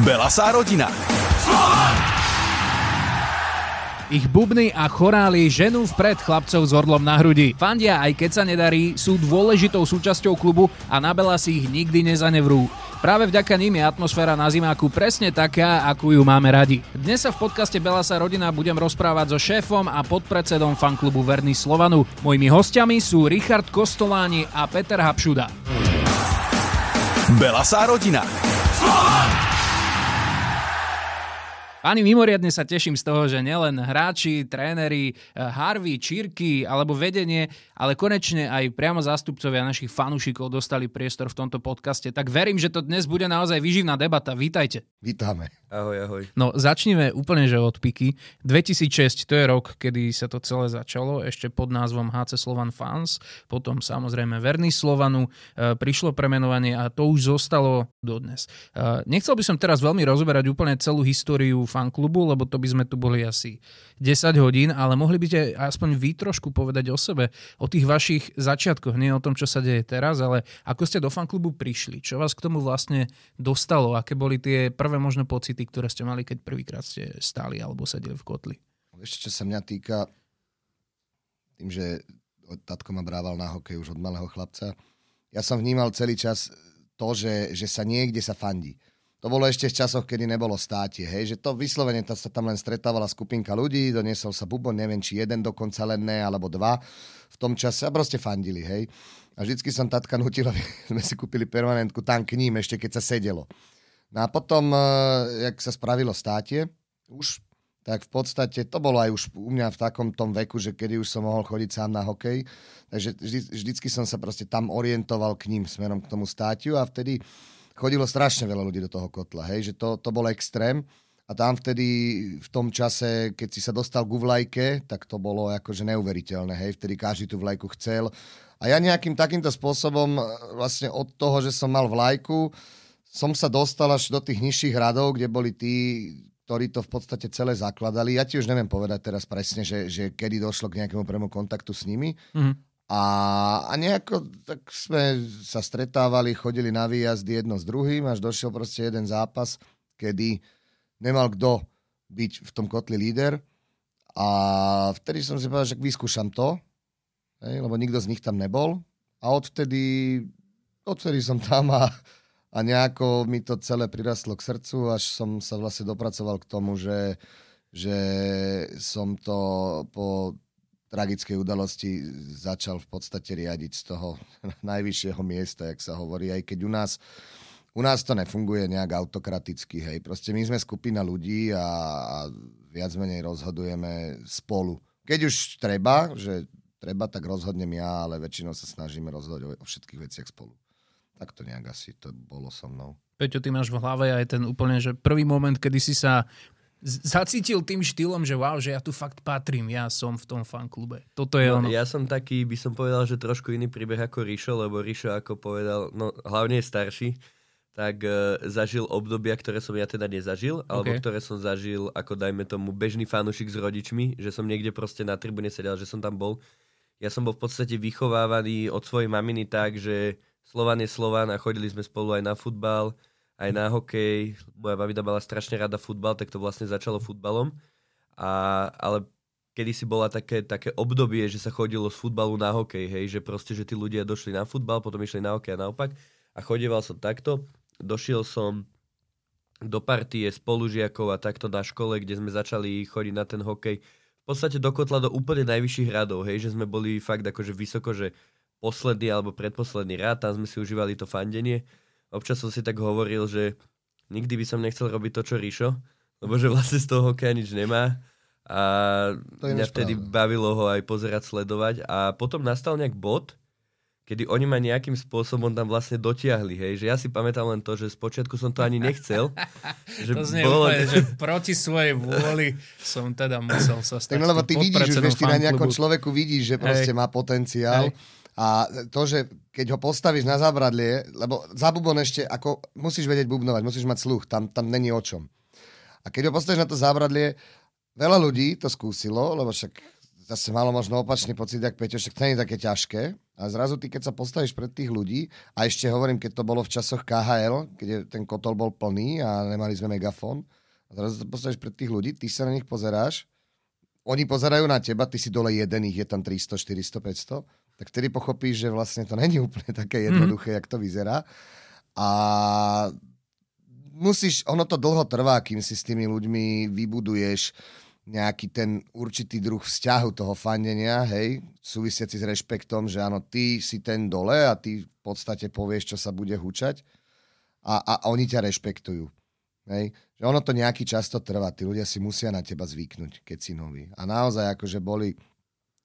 Belasá rodina. Ich bubny a chorály ženú vpred chlapcov s orlom na hrudi. Fandia, aj keď sa nedarí, sú dôležitou súčasťou klubu a na Bela si ich nikdy nezanevrú. Práve vďaka nim je atmosféra na zimáku presne taká, akú ju máme radi. Dnes sa v podcaste Belasa rodina budem rozprávať so šéfom a podpredsedom fanklubu Verný Slovanu. Mojimi hostiami sú Richard Kostoláni a Peter Hapšuda. Belasá rodina. Páni, mimoriadne sa teším z toho, že nielen hráči, tréneri, eh, Harvey, Čírky alebo vedenie, ale konečne aj priamo zástupcovia našich fanúšikov dostali priestor v tomto podcaste. Tak verím, že to dnes bude naozaj vyživná debata. Vítajte. Vítame. Ahoj, ahoj. No, začneme úplne, že od piky. 2006, to je rok, kedy sa to celé začalo, ešte pod názvom HC Slovan Fans, potom samozrejme Verný Slovanu, e, prišlo premenovanie a to už zostalo dodnes. E, nechcel by som teraz veľmi rozoberať úplne celú históriu fanklubu, lebo to by sme tu boli asi 10 hodín, ale mohli by ste aspoň vy trošku povedať o sebe, o tých vašich začiatkoch, nie o tom, čo sa deje teraz, ale ako ste do fanklubu prišli, čo vás k tomu vlastne dostalo, aké boli tie prvé možno pocity, ktoré ste mali, keď prvýkrát ste stáli alebo sedeli v kotli. Ešte, čo sa mňa týka, tým, že tatko ma brával na hokej už od malého chlapca, ja som vnímal celý čas to, že, že sa niekde sa fandí. To bolo ešte v časoch, kedy nebolo státie, hej, že to vyslovene sa tam len stretávala skupinka ľudí, doniesol sa bubon, neviem, či jeden dokonca len ne, alebo dva v tom čase a proste fandili, hej. A vždycky som tatka nutil, aby sme si kúpili permanentku tam k ním, ešte keď sa sedelo. No a potom, eh, jak sa spravilo státie, už tak v podstate to bolo aj už u mňa v takom tom veku, že kedy už som mohol chodiť sám na hokej. Takže vždy, vždycky som sa proste tam orientoval k ním smerom k tomu státiu a vtedy chodilo strašne veľa ľudí do toho kotla, hej, že to, to bol extrém. A tam vtedy, v tom čase, keď si sa dostal ku vlajke, tak to bolo akože neuveriteľné, hej, vtedy každý tú vlajku chcel. A ja nejakým takýmto spôsobom, e, vlastne od toho, že som mal vlajku, som sa dostal až do tých nižších radov, kde boli tí, ktorí to v podstate celé zakladali. Ja ti už neviem povedať teraz presne, že, že kedy došlo k nejakému prvému kontaktu s nimi, mm-hmm a, a nejako tak sme sa stretávali, chodili na výjazdy jedno s druhým, až došiel proste jeden zápas, kedy nemal kto byť v tom kotli líder. A vtedy som si povedal, že vyskúšam to, lebo nikto z nich tam nebol. A odvtedy, odvtedy som tam a, a nejako mi to celé prirastlo k srdcu, až som sa vlastne dopracoval k tomu, že, že som to po tragickej udalosti začal v podstate riadiť z toho najvyššieho miesta, jak sa hovorí, aj keď u nás u nás to nefunguje nejak autokraticky, hej. Proste my sme skupina ľudí a, a viac menej rozhodujeme spolu. Keď už treba, že treba, tak rozhodnem ja, ale väčšinou sa snažíme rozhodovať o, všetkých veciach spolu. Tak to nejak asi to bolo so mnou. Peťo, ty máš v hlave aj ten úplne, že prvý moment, kedy si sa zacítil tým štýlom, že wow, že ja tu fakt patrím, ja som v tom fanklube. Toto je no, ono. Ja som taký, by som povedal, že trošku iný príbeh ako Rišo, lebo Rišo, ako povedal, no hlavne je starší, tak uh, zažil obdobia, ktoré som ja teda nezažil, alebo okay. ktoré som zažil ako dajme tomu bežný fanúšik s rodičmi, že som niekde proste na tribúne sedel, že som tam bol. Ja som bol v podstate vychovávaný od svojej maminy tak, že Slovan je Slovan a chodili sme spolu aj na futbal, aj na hokej. Moja mamina mala strašne rada futbal, tak to vlastne začalo futbalom. A, ale kedy si bola také, také obdobie, že sa chodilo z futbalu na hokej, hej, že proste, že tí ľudia došli na futbal, potom išli na hokej a naopak. A chodieval som takto. Došiel som do partie spolužiakov a takto na škole, kde sme začali chodiť na ten hokej. V podstate do kotla do úplne najvyšších radov, hej, že sme boli fakt akože vysoko, že posledný alebo predposledný rád, tam sme si užívali to fandenie občas som si tak hovoril, že nikdy by som nechcel robiť to, čo Ríšo, lebo že vlastne z toho hokeja nič nemá. A mňa vtedy bavilo ho aj pozerať, sledovať. A potom nastal nejak bod, kedy oni ma nejakým spôsobom tam vlastne dotiahli, hej, že ja si pamätám len to, že spočiatku som to ani nechcel. že to znie bolo... úplne, že proti svojej vôli som teda musel sa stať. Tak no, lebo ty vidíš, že ty na nejakom človeku vidíš, že proste hej. má potenciál. Hej. A to, že keď ho postavíš na zábradlie, lebo za bubon ešte, ako musíš vedieť bubnovať, musíš mať sluch, tam, tam není o čom. A keď ho postavíš na to zábradlie, veľa ľudí to skúsilo, lebo však zase malo možno opačný pocit, ak Peťo, však to nie je také ťažké. A zrazu ty, keď sa postavíš pred tých ľudí, a ešte hovorím, keď to bolo v časoch KHL, keď ten kotol bol plný a nemali sme megafón, a zrazu sa postavíš pred tých ľudí, ty sa na nich pozeráš, oni pozerajú na teba, ty si dole jeden, ich je tam 300, 400, 500, tak vtedy pochopíš, že vlastne to není úplne také jednoduché, mm. jak to vyzerá. A musíš, ono to dlho trvá, kým si s tými ľuďmi vybuduješ nejaký ten určitý druh vzťahu toho fandenia, hej, súvisiaci s rešpektom, že áno, ty si ten dole a ty v podstate povieš, čo sa bude húčať a, a, a oni ťa rešpektujú. Hej. Že ono to nejaký často trvá, tí ľudia si musia na teba zvyknúť, keď si nový. A naozaj akože boli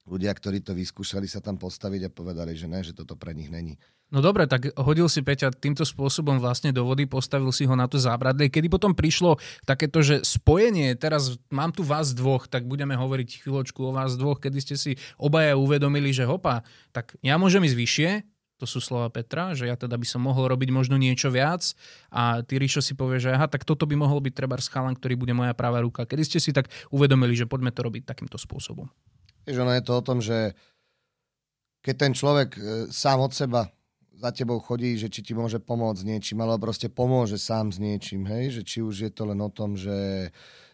ľudia, ktorí to vyskúšali sa tam postaviť a povedali, že ne, že toto pre nich není. No dobre, tak hodil si Peťa týmto spôsobom vlastne do vody, postavil si ho na to zábradlie. Kedy potom prišlo takéto, že spojenie, teraz mám tu vás dvoch, tak budeme hovoriť chvíľočku o vás dvoch, kedy ste si obaja uvedomili, že hopa, tak ja môžem ísť vyššie, to sú slova Petra, že ja teda by som mohol robiť možno niečo viac a ty Ríšo si povie, že aha, tak toto by mohol byť treba chalan, ktorý bude moja práva ruka. Kedy ste si tak uvedomili, že poďme to robiť takýmto spôsobom? Vieš, ono je to o tom, že keď ten človek e, sám od seba za tebou chodí, že či ti môže pomôcť niečím, alebo proste pomôže sám s niečím, hej? že či už je to len o tom, že,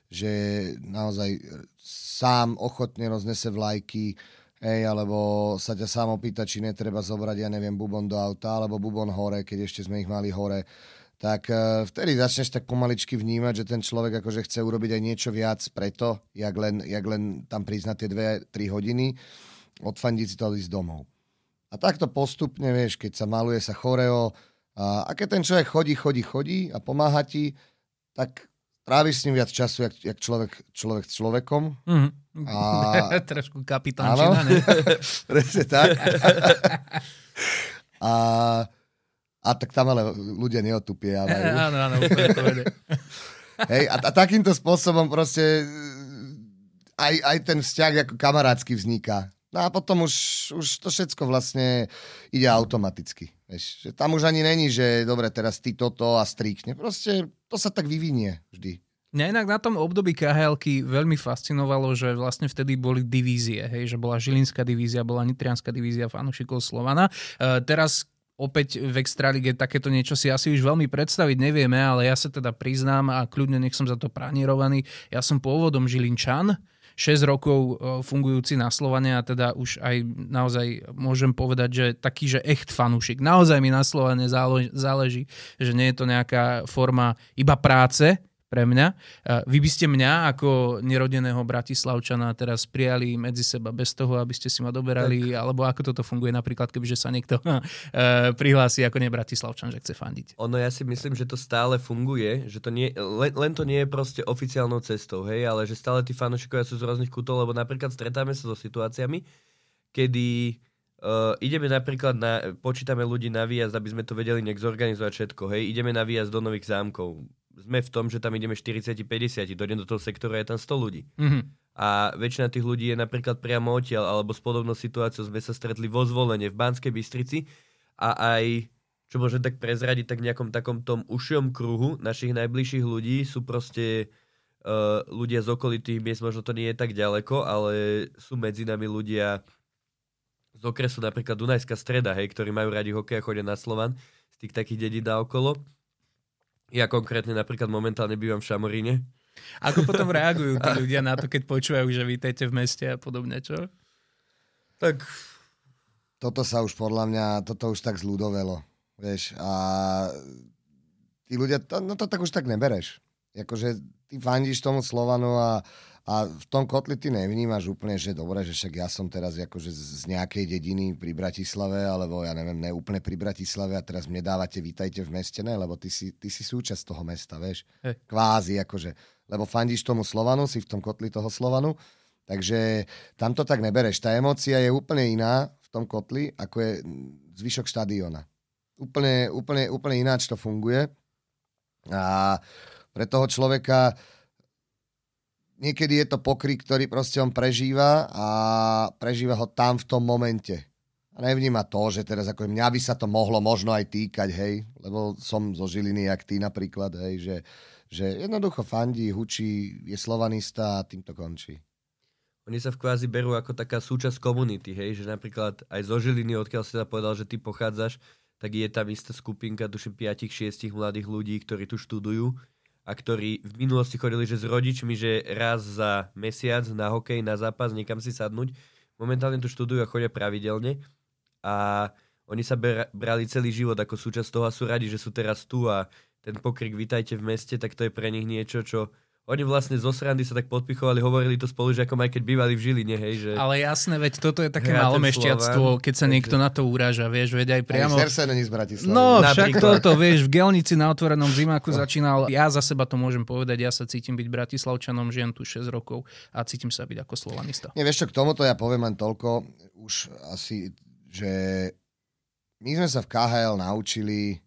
že naozaj sám ochotne roznese vlajky, hej, alebo sa ťa sám opýta, či netreba zobrať, ja neviem, bubon do auta, alebo bubon hore, keď ešte sme ich mali hore, tak uh, vtedy začneš tak pomaličky vnímať, že ten človek akože chce urobiť aj niečo viac preto, jak len, jak len tam na tie 2-3 hodiny, odfandiť si to ísť domov. A takto postupne, vieš, keď sa maluje sa choreo a, a keď ten človek chodí, chodí, chodí a pomáha ti, tak tráviš s ním viac času, jak, jak človek, človek s človekom. Mm-hmm. A... Trošku kapitánčina, ne? Presne tak. a, a tak tam ale ľudia neotupiavajú. áno, áno, úplne Hej, a, a takýmto spôsobom proste aj, aj ten vzťah ako kamarádsky vzniká. No a potom už, už to všetko vlastne ide automaticky. Vieš, že tam už ani není, že dobre, teraz ty toto a strikne. Proste to sa tak vyvinie vždy. Mňa inak na tom období khl veľmi fascinovalo, že vlastne vtedy boli divízie, hej, že bola Žilinská divízia, bola Nitrianská divízia fanúšikov Slovana. E, teraz opäť v Extralige takéto niečo si asi už veľmi predstaviť nevieme, ale ja sa teda priznám a kľudne nech som za to pranírovaný. Ja som pôvodom Žilinčan, 6 rokov e, fungujúci na Slovane a teda už aj naozaj môžem povedať, že taký, že echt fanúšik. Naozaj mi na Slovane záleží, že nie je to nejaká forma iba práce, pre mňa. Vy by ste mňa ako nerodeného Bratislavčana teraz prijali medzi seba bez toho, aby ste si ma doberali, tak. alebo ako toto funguje napríklad, kebyže sa niekto uh, prihlási ako nebratislavčan, že chce fandiť. Ono ja si myslím, že to stále funguje, že to nie, len, len to nie je proste oficiálnou cestou, hej, ale že stále tí fanúšikovia sú z rôznych kútov, lebo napríklad stretáme sa so situáciami, kedy Uh, ideme napríklad na, počítame ľudí na výjazd, aby sme to vedeli nejak zorganizovať všetko, hej, ideme na výjazd do nových zámkov sme v tom, že tam ideme 40-50, dojdem do toho sektora, je tam 100 ľudí. Mm-hmm. A väčšina tých ľudí je napríklad priamo odtiaľ, alebo s podobnou situáciou sme sa stretli vo zvolenie v Banskej Bystrici a aj, čo môžem tak prezradiť, tak nejakom takom tom ušiom kruhu našich najbližších ľudí sú proste uh, ľudia z okolitých miest, možno to nie je tak ďaleko, ale sú medzi nami ľudia z okresu napríklad Dunajská streda, hej, ktorí majú radi hokej a chodia na Slovan, z tých takých dedí okolo ja konkrétne napríklad momentálne bývam v Šamoríne. Ako potom reagujú tí ľudia na to, keď počúvajú, že vítajte v meste a podobne, čo? Tak toto sa už podľa mňa, toto už tak zľudovelo, vieš, a tí ľudia, to, no to tak už tak nebereš. Jakože ty fandíš tomu Slovanu a a v tom kotli ty nevnímaš úplne, že dobre, že však ja som teraz akože z nejakej dediny pri Bratislave, alebo ja neviem, ne úplne pri Bratislave a teraz mne dávate vítajte v meste, ne, lebo ty si, ty si súčasť toho mesta, vieš. Hey. Kvázi, akože. Lebo fandíš tomu Slovanu, si v tom kotli toho Slovanu, takže tam to tak nebereš. Tá emócia je úplne iná v tom kotli, ako je zvyšok štadiona. Úplne, úplne, úplne ináč to funguje. A pre toho človeka niekedy je to pokrik, ktorý proste on prežíva a prežíva ho tam v tom momente. A nevníma to, že teraz ako mňa by sa to mohlo možno aj týkať, hej, lebo som zo Žiliny, jak ty napríklad, hej, že, že jednoducho fandí, hučí, je slovanista a tým to končí. oni sa v kvázi berú ako taká súčasť komunity, hej, že napríklad aj zo Žiliny, odkiaľ si sa povedal, že ty pochádzaš, tak je tam istá skupinka, tuším 5-6 mladých ľudí, ktorí tu študujú a ktorí v minulosti chodili, že s rodičmi, že raz za mesiac na hokej, na zápas, niekam si sadnúť. Momentálne tu študujú a chodia pravidelne a oni sa brali celý život ako súčasť toho a sú radi, že sú teraz tu a ten pokrik Vítajte v meste, tak to je pre nich niečo, čo oni vlastne zo srandy sa tak podpichovali, hovorili to spolu, že ako aj keď bývali v Žiline, hej, že... Ale jasné, veď toto je také malomešťactvo, keď sa niekto na to uráža, vieš, veď aj priamo... Aj není z Bratislavy. No, však toto, vieš, v Gelnici na otvorenom zimáku no. začínal, ja za seba to môžem povedať, ja sa cítim byť Bratislavčanom, žijem tu 6 rokov a cítim sa byť ako slovanista. Nie, vieš čo, k tomuto ja poviem len toľko, už asi, že my sme sa v KHL naučili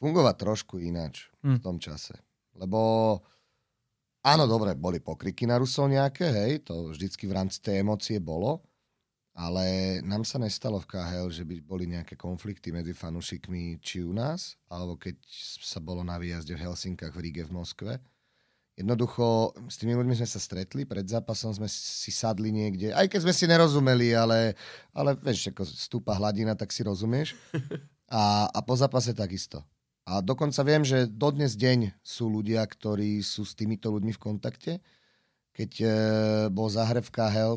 fungovať trošku ináč hmm. v hm. tom čase. Lebo áno, dobre, boli pokriky na Rusov nejaké, hej, to vždycky v rámci tej emócie bolo, ale nám sa nestalo v KHL, že by boli nejaké konflikty medzi fanúšikmi či u nás, alebo keď sa bolo na výjazde v Helsinkách, v Ríge, v Moskve. Jednoducho, s tými ľuďmi sme sa stretli, pred zápasom sme si sadli niekde, aj keď sme si nerozumeli, ale, ale vieš, ako stúpa hladina, tak si rozumieš. A, a po zápase takisto. A dokonca viem, že dodnes deň sú ľudia, ktorí sú s týmito ľuďmi v kontakte. Keď e, bol Zahreb v KHL,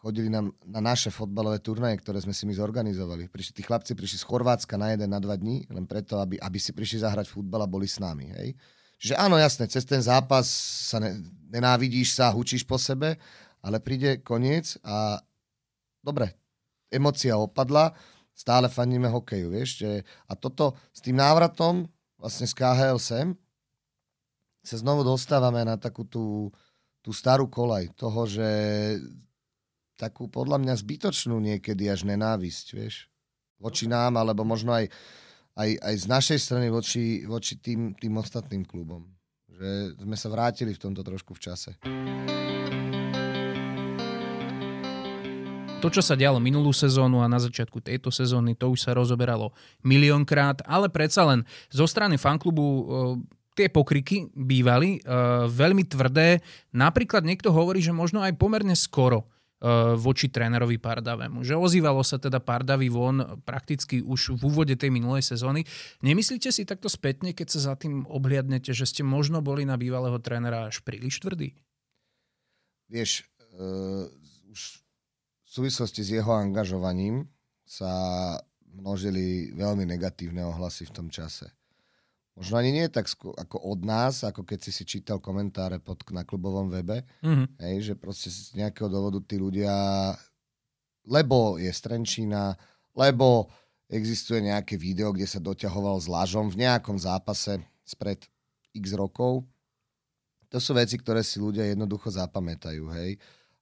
chodili nám na naše fotbalové turnaje, ktoré sme si my zorganizovali. Prišli, tí chlapci prišli z Chorvátska na jeden, na dva dní, len preto, aby, aby si prišli zahrať futbal a boli s nami. Hej? Že áno, jasné, cez ten zápas sa ne, nenávidíš sa, hučíš po sebe, ale príde koniec a dobre, emocia opadla, stále faníme hokeju, vieš. Že, a toto s tým návratom vlastne z KHL sem sa znovu dostávame na takú tú, tú starú kolaj toho, že takú podľa mňa zbytočnú niekedy až nenávisť, vieš, voči nám, alebo možno aj, aj, aj z našej strany voči, voči tým, tým ostatným klubom. Že sme sa vrátili v tomto trošku v čase. To, čo sa dialo minulú sezónu a na začiatku tejto sezóny, to už sa rozoberalo miliónkrát, ale predsa len zo strany fanklubu e, tie pokriky bývali e, veľmi tvrdé. Napríklad niekto hovorí, že možno aj pomerne skoro e, voči trénerovi Pardavému. Že ozývalo sa teda Pardavy von prakticky už v úvode tej minulej sezóny. Nemyslíte si takto spätne, keď sa za tým obhliadnete, že ste možno boli na bývalého trénera až príliš tvrdý? Vieš, uh, už v súvislosti s jeho angažovaním sa množili veľmi negatívne ohlasy v tom čase. Možno ani nie tak ako od nás, ako keď si si čítal komentáre pod, na klubovom webe, mm-hmm. hej, že proste z nejakého dôvodu tí ľudia, lebo je Strenčína, lebo existuje nejaké video, kde sa doťahoval s Lažom v nejakom zápase spred x rokov. To sú veci, ktoré si ľudia jednoducho zapamätajú, hej.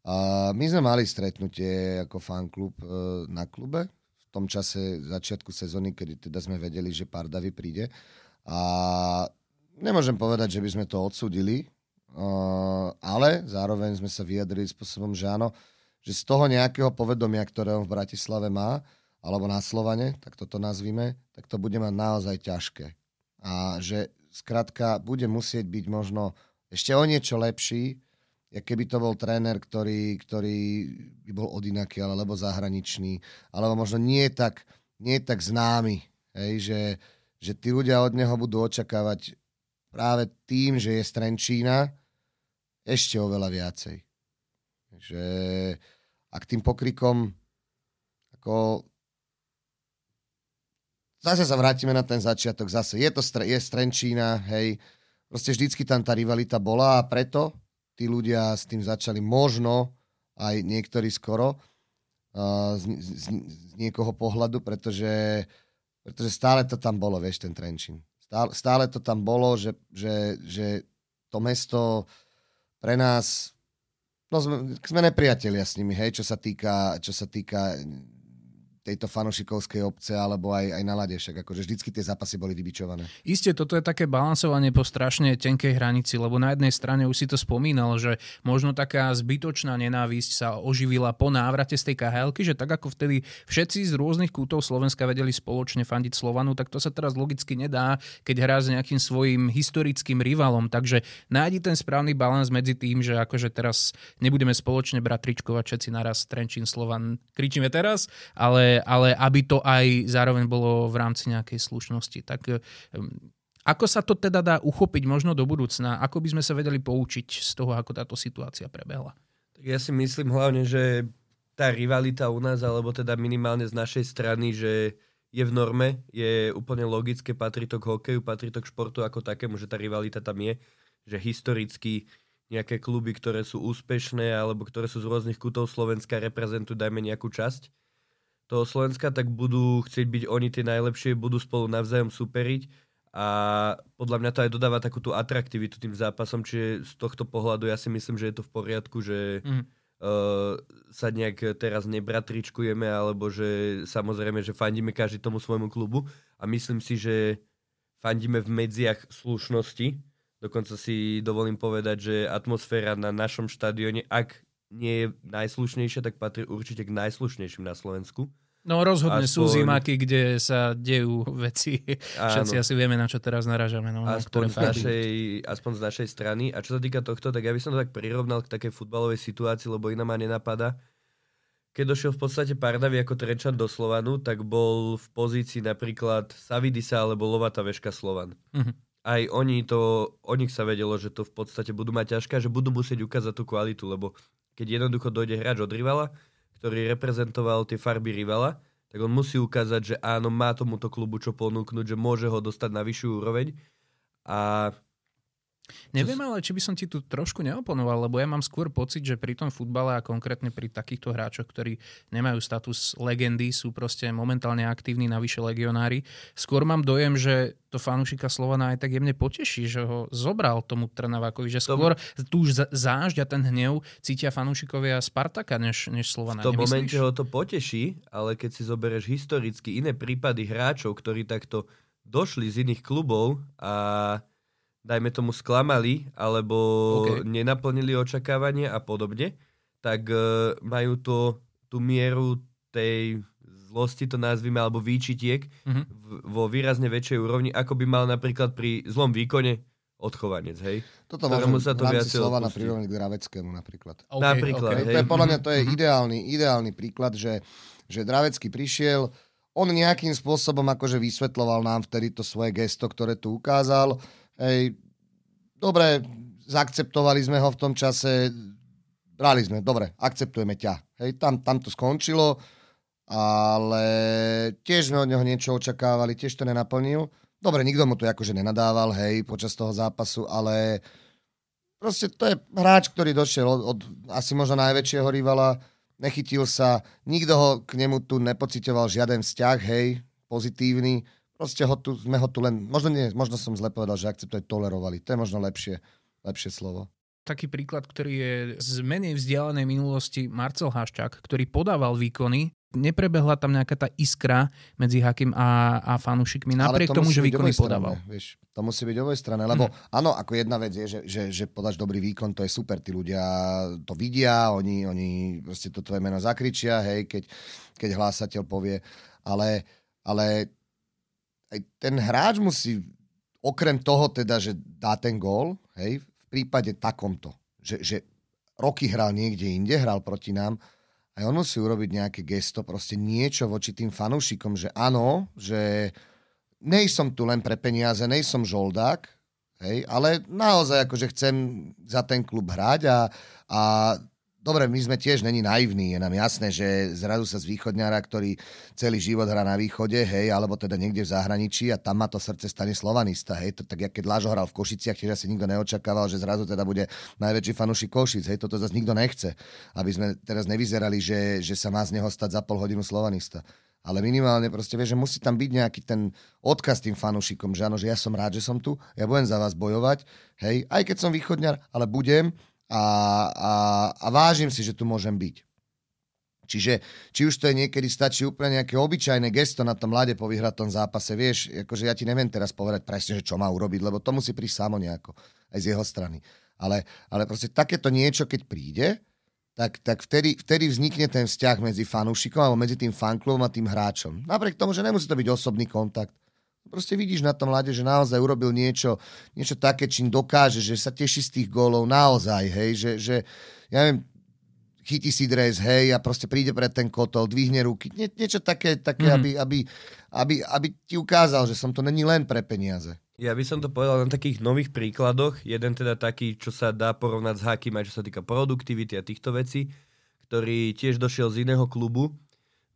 A my sme mali stretnutie ako fanklub e, na klube v tom čase začiatku sezóny, kedy teda sme vedeli, že Pardavi príde. A nemôžem povedať, že by sme to odsudili, e, ale zároveň sme sa vyjadrili spôsobom, že áno, že z toho nejakého povedomia, ktoré on v Bratislave má, alebo na Slovane, tak toto nazvime, tak to bude mať naozaj ťažké. A že skrátka bude musieť byť možno ešte o niečo lepší, jak keby to bol tréner, ktorý, ktorý by bol odinaký, alebo zahraničný, alebo možno nie tak, nie tak známy, hej, že, že tí ľudia od neho budú očakávať práve tým, že je Strenčína, ešte oveľa viacej. Že a tým pokrikom ako zase sa vrátime na ten začiatok, zase je to je Strenčína, hej, proste vždycky tam tá rivalita bola a preto tí ľudia s tým začali možno aj niektorí skoro uh, z, z, z niekoho pohľadu, pretože, pretože stále to tam bolo, vieš, ten Trenčín. Stále, stále to tam bolo, že, že, že to mesto pre nás, no sme, sme nepriatelia s nimi, hej, čo sa týka, čo sa týka tejto fanušikovskej obce alebo aj, aj na lade, však akože vždycky tie zápasy boli vybičované. Isté, toto je také balansovanie po strašne tenkej hranici, lebo na jednej strane už si to spomínal, že možno taká zbytočná nenávisť sa oživila po návrate z tej khl že tak ako vtedy všetci z rôznych kútov Slovenska vedeli spoločne fandiť Slovanu, tak to sa teraz logicky nedá, keď hrá s nejakým svojim historickým rivalom. Takže nájdi ten správny balans medzi tým, že akože teraz nebudeme spoločne bratričkovať všetci naraz Trenčín Slovan. Kričíme teraz, ale, ale aby to aj zároveň bolo v rámci nejakej slušnosti. Tak ako sa to teda dá uchopiť možno do budúcna? Ako by sme sa vedeli poučiť z toho, ako táto situácia prebehla? Tak ja si myslím hlavne, že tá rivalita u nás, alebo teda minimálne z našej strany, že je v norme, je úplne logické, patrí to k hokeju, patrí to k športu ako takému, že tá rivalita tam je, že historicky nejaké kluby, ktoré sú úspešné alebo ktoré sú z rôznych kútov Slovenska, reprezentujú, dajme nejakú časť toho Slovenska, tak budú chcieť byť oni tie najlepšie, budú spolu navzájom superiť a podľa mňa to aj dodáva takú tú atraktivitu tým zápasom, čiže z tohto pohľadu ja si myslím, že je to v poriadku, že mm. uh, sa nejak teraz nebratričkujeme, alebo že samozrejme, že fandíme každý tomu svojmu klubu a myslím si, že fandíme v medziach slušnosti, Dokonca si dovolím povedať, že atmosféra na našom štadióne, ak nie je najslušnejšia, tak patrí určite k najslušnejším na Slovensku. No rozhodne Aspoň... sú zimaky, kde sa dejú veci. Áno. Všetci asi vieme, na čo teraz naražame. No, aspoň, z našej, aspoň z našej strany. A čo sa týka tohto, tak ja by som to tak prirovnal k takej futbalovej situácii, lebo iná ma nenapadá. Keď došiel v podstate Pardavi ako Trenčan do Slovanu, tak bol v pozícii napríklad Savidisa alebo Lovata Veška Slovan. Uh-huh aj oni to, o nich sa vedelo, že to v podstate budú mať ťažké, že budú musieť ukázať tú kvalitu, lebo keď jednoducho dojde hráč od rivala, ktorý reprezentoval tie farby rivala, tak on musí ukázať, že áno, má tomuto klubu čo ponúknuť, že môže ho dostať na vyššiu úroveň. A Neviem ale, či by som ti tu trošku neoponoval, lebo ja mám skôr pocit, že pri tom futbale a konkrétne pri takýchto hráčoch, ktorí nemajú status legendy, sú proste momentálne aktívni, navyše legionári, skôr mám dojem, že to fanúšika Slovana aj tak jemne poteší, že ho zobral tomu Trnavákovi, že skôr tu už zážď a ten hnev cítia fanúšikovia Spartaka než, než Slovana. V tom Nemyslíš? momente ho to poteší, ale keď si zoberieš historicky iné prípady hráčov, ktorí takto došli z iných klubov a dajme tomu sklamali alebo okay. nenaplnili očakávania a podobne, tak uh, majú to tú mieru tej zlosti to nazvime, alebo výčitiek mm-hmm. v, vo výrazne väčšej úrovni, ako by mal napríklad pri zlom výkone odchovanec, hej? Toto môžem sa to v rámci slova na prirovniť k Draveckému napríklad. Okay, napríklad, okay. Hej. To je podľa mňa to je mhm. ideálny, ideálny príklad, že, že Dravecký prišiel, on nejakým spôsobom akože vysvetloval nám vtedy to svoje gesto, ktoré tu ukázal, Hej, dobre, zaakceptovali sme ho v tom čase, brali sme, dobre, akceptujeme ťa. Hej, tam, tam to skončilo, ale tiež sme od neho niečo očakávali, tiež to nenaplnil. Dobre, nikto mu to akože nenadával, hej, počas toho zápasu, ale proste to je hráč, ktorý došiel od, od asi možno najväčšieho rivala, nechytil sa, nikto ho k nemu tu nepocitoval žiaden vzťah, hej, pozitívny Proste ho tu, sme ho tu len, možno nie, možno som zle povedal, že akceptovali, tolerovali. To je možno lepšie, lepšie slovo. Taký príklad, ktorý je z menej vzdialenej minulosti Marcel Haščák, ktorý podával výkony, neprebehla tam nejaká tá iskra medzi Hakim a, a fanúšikmi, napriek to tomu, že výkony podával. Vieš, to musí byť oboj strane, lebo hmm. áno, ako jedna vec je, že, že, že podáš dobrý výkon, to je super, tí ľudia to vidia, oni, oni proste to tvoje meno zakričia, hej, keď, keď hlásateľ povie, ale, ale aj ten hráč musí, okrem toho teda, že dá ten gól, hej, v prípade takomto, že, že roky hral niekde inde, hral proti nám, aj on musí urobiť nejaké gesto, proste niečo voči tým fanúšikom, že áno, že nejsom tu len pre peniaze, nejsom žoldák, hej, ale naozaj akože chcem za ten klub hrať a, a Dobre, my sme tiež není naivní, je nám jasné, že zrazu sa z východňara, ktorý celý život hrá na východe, hej, alebo teda niekde v zahraničí a tam má to srdce stane slovanista, hej, to tak, keď Lážo hral v Košiciach, tiež asi nikto neočakával, že zrazu teda bude najväčší fanúšik Košic, hej, toto zase nikto nechce, aby sme teraz nevyzerali, že, že sa má z neho stať za pol hodinu slovanista. Ale minimálne proste vie, že musí tam byť nejaký ten odkaz tým fanúšikom, že áno, že ja som rád, že som tu, ja budem za vás bojovať, hej, aj keď som východňar, ale budem a, a, a vážim si, že tu môžem byť. Čiže či už to je niekedy stačí úplne nejaké obyčajné gesto na tom mlade po vyhratom zápase, vieš, akože ja ti neviem teraz povedať presne, že čo má urobiť, lebo to musí prísť samo nejako, aj z jeho strany. Ale, ale proste takéto niečo, keď príde, tak, tak vtedy, vtedy vznikne ten vzťah medzi fanúšikom alebo medzi tým fanklubom a tým hráčom. Napriek tomu, že nemusí to byť osobný kontakt. Proste vidíš na tom mlade, že naozaj urobil niečo, niečo také, čím dokáže, že sa teší z tých gólov naozaj, hej, že, že ja neviem, chytí si dres, hej, a proste príde pred ten kotol, dvihne ruky. Nie, niečo také, také mm. aby, aby, aby, aby ti ukázal, že som to není len pre peniaze. Ja by som to povedal na takých nových príkladoch. Jeden teda taký, čo sa dá porovnať s Hakim, aj čo sa týka produktivity a týchto vecí, ktorý tiež došiel z iného klubu.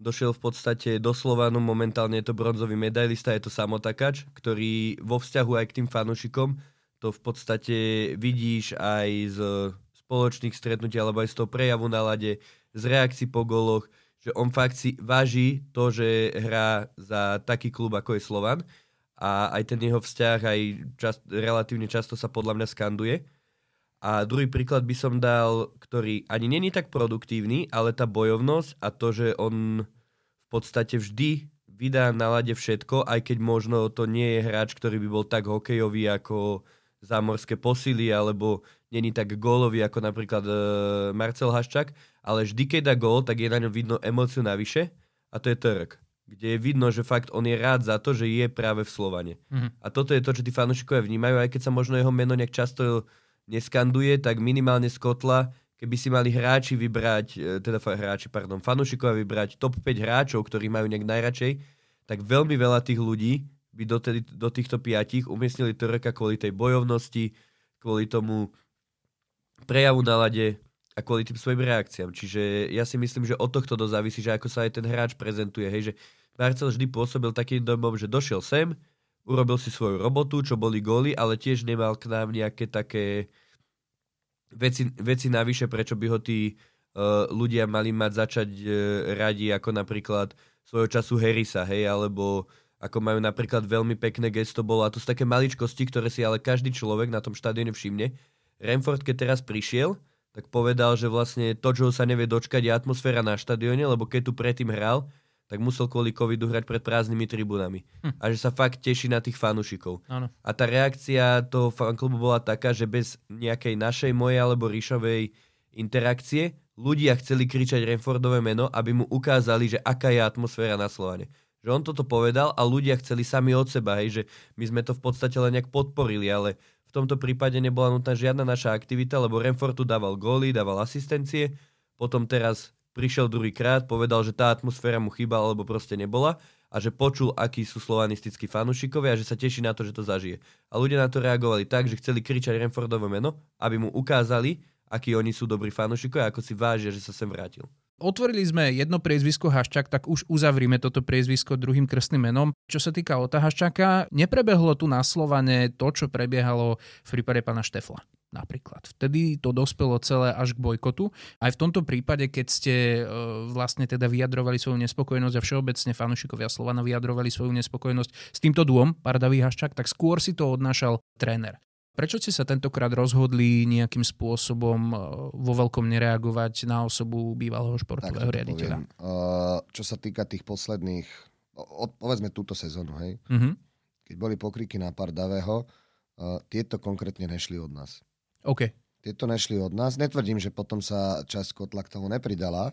Došiel v podstate do Slovanu, momentálne je to bronzový medailista, je to samotakač, ktorý vo vzťahu aj k tým fanúšikom to v podstate vidíš aj z spoločných stretnutí alebo aj z toho prejavu na lade, z reakcií po goloch, že on fakt si váži to, že hrá za taký klub ako je Slovan a aj ten jeho vzťah aj čas, relatívne často sa podľa mňa skanduje. A druhý príklad by som dal, ktorý ani není tak produktívny, ale tá bojovnosť a to, že on v podstate vždy vydá na lade všetko, aj keď možno to nie je hráč, ktorý by bol tak hokejový ako zámorské posily, alebo není tak gólový ako napríklad uh, Marcel Haščák, ale vždy, keď dá gól, tak je na ňom vidno emóciu navyše a to je Trk kde je vidno, že fakt on je rád za to, že je práve v Slovane. Mm-hmm. A toto je to, čo tí fanúšikovia vnímajú, aj keď sa možno jeho meno nejak často neskanduje, tak minimálne z kotla, keby si mali hráči vybrať, e, teda hráči, pardon, fanúšikovia vybrať top 5 hráčov, ktorí majú nejak najradšej, tak veľmi veľa tých ľudí by do, tedy, do týchto piatich umiestnili Töreka kvôli tej bojovnosti, kvôli tomu prejavu na lade a kvôli tým svojim reakciám. Čiže ja si myslím, že od tohto to závisí, že ako sa aj ten hráč prezentuje. Hej, že Marcel vždy pôsobil takým domom, že došiel sem, urobil si svoju robotu, čo boli góly, ale tiež nemal k nám nejaké také veci, veci navyše, prečo by ho tí uh, ľudia mali mať začať uh, radi, ako napríklad svojho času Harrisa, hej, alebo ako majú napríklad veľmi pekné gesto bolo, a to sú také maličkosti, ktoré si ale každý človek na tom štadióne všimne. Renford, keď teraz prišiel, tak povedal, že vlastne to, čo sa nevie dočkať, je atmosféra na štadióne, lebo keď tu predtým hral, tak musel kvôli covidu hrať pred prázdnymi tribunami. Hm. A že sa fakt teší na tých fanúšikov. Áno. A tá reakcia toho fanklubu bola taká, že bez nejakej našej, mojej alebo Ríšovej interakcie ľudia chceli kričať Renfordové meno, aby mu ukázali, že aká je atmosféra na Slovane že on toto povedal a ľudia chceli sami od seba, hej, že my sme to v podstate len nejak podporili, ale v tomto prípade nebola nutná žiadna naša aktivita, lebo Renfortu dával góly, dával asistencie, potom teraz prišiel druhýkrát, povedal, že tá atmosféra mu chýba, alebo proste nebola a že počul, akí sú slovanistickí fanúšikovia a že sa teší na to, že to zažije. A ľudia na to reagovali tak, že chceli kričať Renfordové meno, aby mu ukázali, akí oni sú dobrí fanúšikovia, ako si vážia, že sa sem vrátil otvorili sme jedno priezvisko Haščák, tak už uzavrime toto priezvisko druhým krstným menom. Čo sa týka Ota Haščáka, neprebehlo tu na Slovane to, čo prebiehalo v prípade pána Štefla napríklad. Vtedy to dospelo celé až k bojkotu. Aj v tomto prípade, keď ste e, vlastne teda vyjadrovali svoju nespokojnosť a všeobecne fanúšikovia Slovana vyjadrovali svoju nespokojnosť s týmto dvom, Pardavý Haščák, tak skôr si to odnášal tréner. Prečo ste sa tentokrát rozhodli nejakým spôsobom e, vo veľkom nereagovať na osobu bývalého športového riaditeľa? Uh, čo sa týka tých posledných, od, povedzme túto sezónu, hej? Uh-huh. Keď boli pokriky na Pardavého, uh, tieto konkrétne nešli od nás. OK. Tieto nešli od nás. Netvrdím, že potom sa časť kotla k tomu nepridala,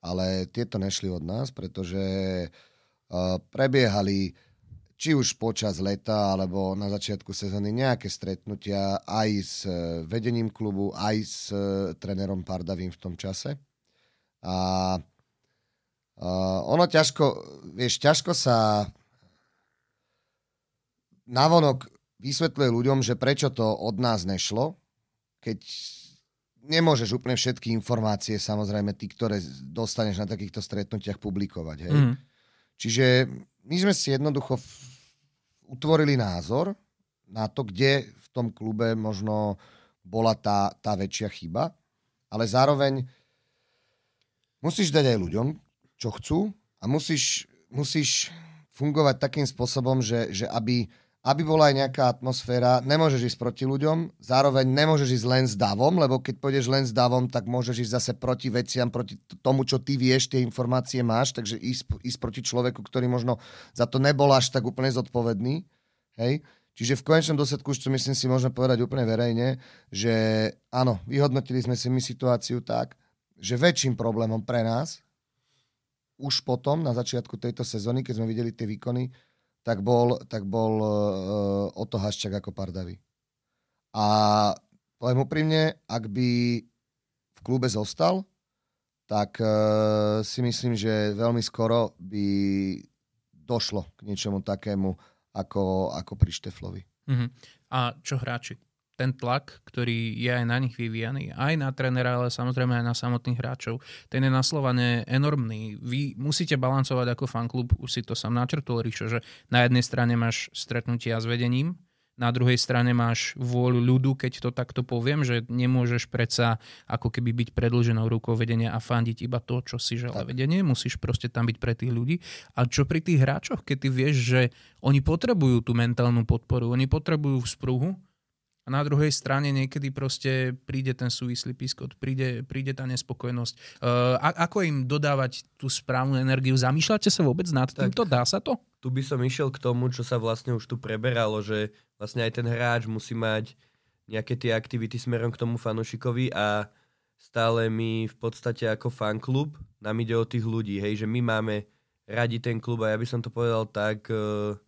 ale tieto nešli od nás, pretože uh, prebiehali či už počas leta alebo na začiatku sezóny nejaké stretnutia aj s e, vedením klubu, aj s e, trénerom Pardavým v tom čase. A, a ono ťažko, vieš, ťažko sa navonok vysvetľuje ľuďom, že prečo to od nás nešlo, keď nemôžeš úplne všetky informácie, samozrejme, tí, ktoré dostaneš na takýchto stretnutiach, publikovať. Hej? Mm. Čiže my sme si jednoducho utvorili názor na to, kde v tom klube možno bola tá, tá väčšia chyba, ale zároveň musíš dať aj ľuďom, čo chcú a musíš, musíš fungovať takým spôsobom, že, že aby, aby bola aj nejaká atmosféra, nemôžeš ísť proti ľuďom, zároveň nemôžeš ísť len s davom, lebo keď pôjdeš len s davom, tak môžeš ísť zase proti veciam, proti tomu, čo ty vieš, tie informácie máš, takže ísť, ísť proti človeku, ktorý možno za to nebol až tak úplne zodpovedný. Hej? Čiže v konečnom dôsledku to myslím si môžeme povedať úplne verejne, že áno, vyhodnotili sme si my situáciu tak, že väčším problémom pre nás už potom, na začiatku tejto sezóny, keď sme videli tie výkony, tak bol, tak bol uh, Oto Haščák ako Pardavy. A poviem úprimne, ak by v klube zostal, tak uh, si myslím, že veľmi skoro by došlo k niečomu takému ako, ako pri Šteflovi. Uh-huh. A čo hráči? Ten tlak, ktorý je aj na nich vyvíjaný, aj na trénera, ale samozrejme aj na samotných hráčov, ten je na Slovane enormný. Vy musíte balancovať ako fanklub, už si to sám načrtol, Ríšo, že na jednej strane máš stretnutia s vedením, na druhej strane máš vôľu ľudu, keď to takto poviem, že nemôžeš predsa ako keby byť predlženou rukou vedenia a fandiť iba to, čo si želá vedenie. Musíš proste tam byť pre tých ľudí. A čo pri tých hráčoch, keď ty vieš, že oni potrebujú tú mentálnu podporu, oni potrebujú spruhu, a na druhej strane niekedy proste príde ten súvislý pískot, príde, príde tá nespokojnosť. Uh, ako im dodávať tú správnu energiu? Zamýšľate sa vôbec nad tak, týmto? Dá sa to? Tu by som išiel k tomu, čo sa vlastne už tu preberalo, že vlastne aj ten hráč musí mať nejaké tie aktivity smerom k tomu fanušikovi a stále my v podstate ako fanklub nám ide o tých ľudí, hej, že my máme radi ten klub a ja by som to povedal tak, uh,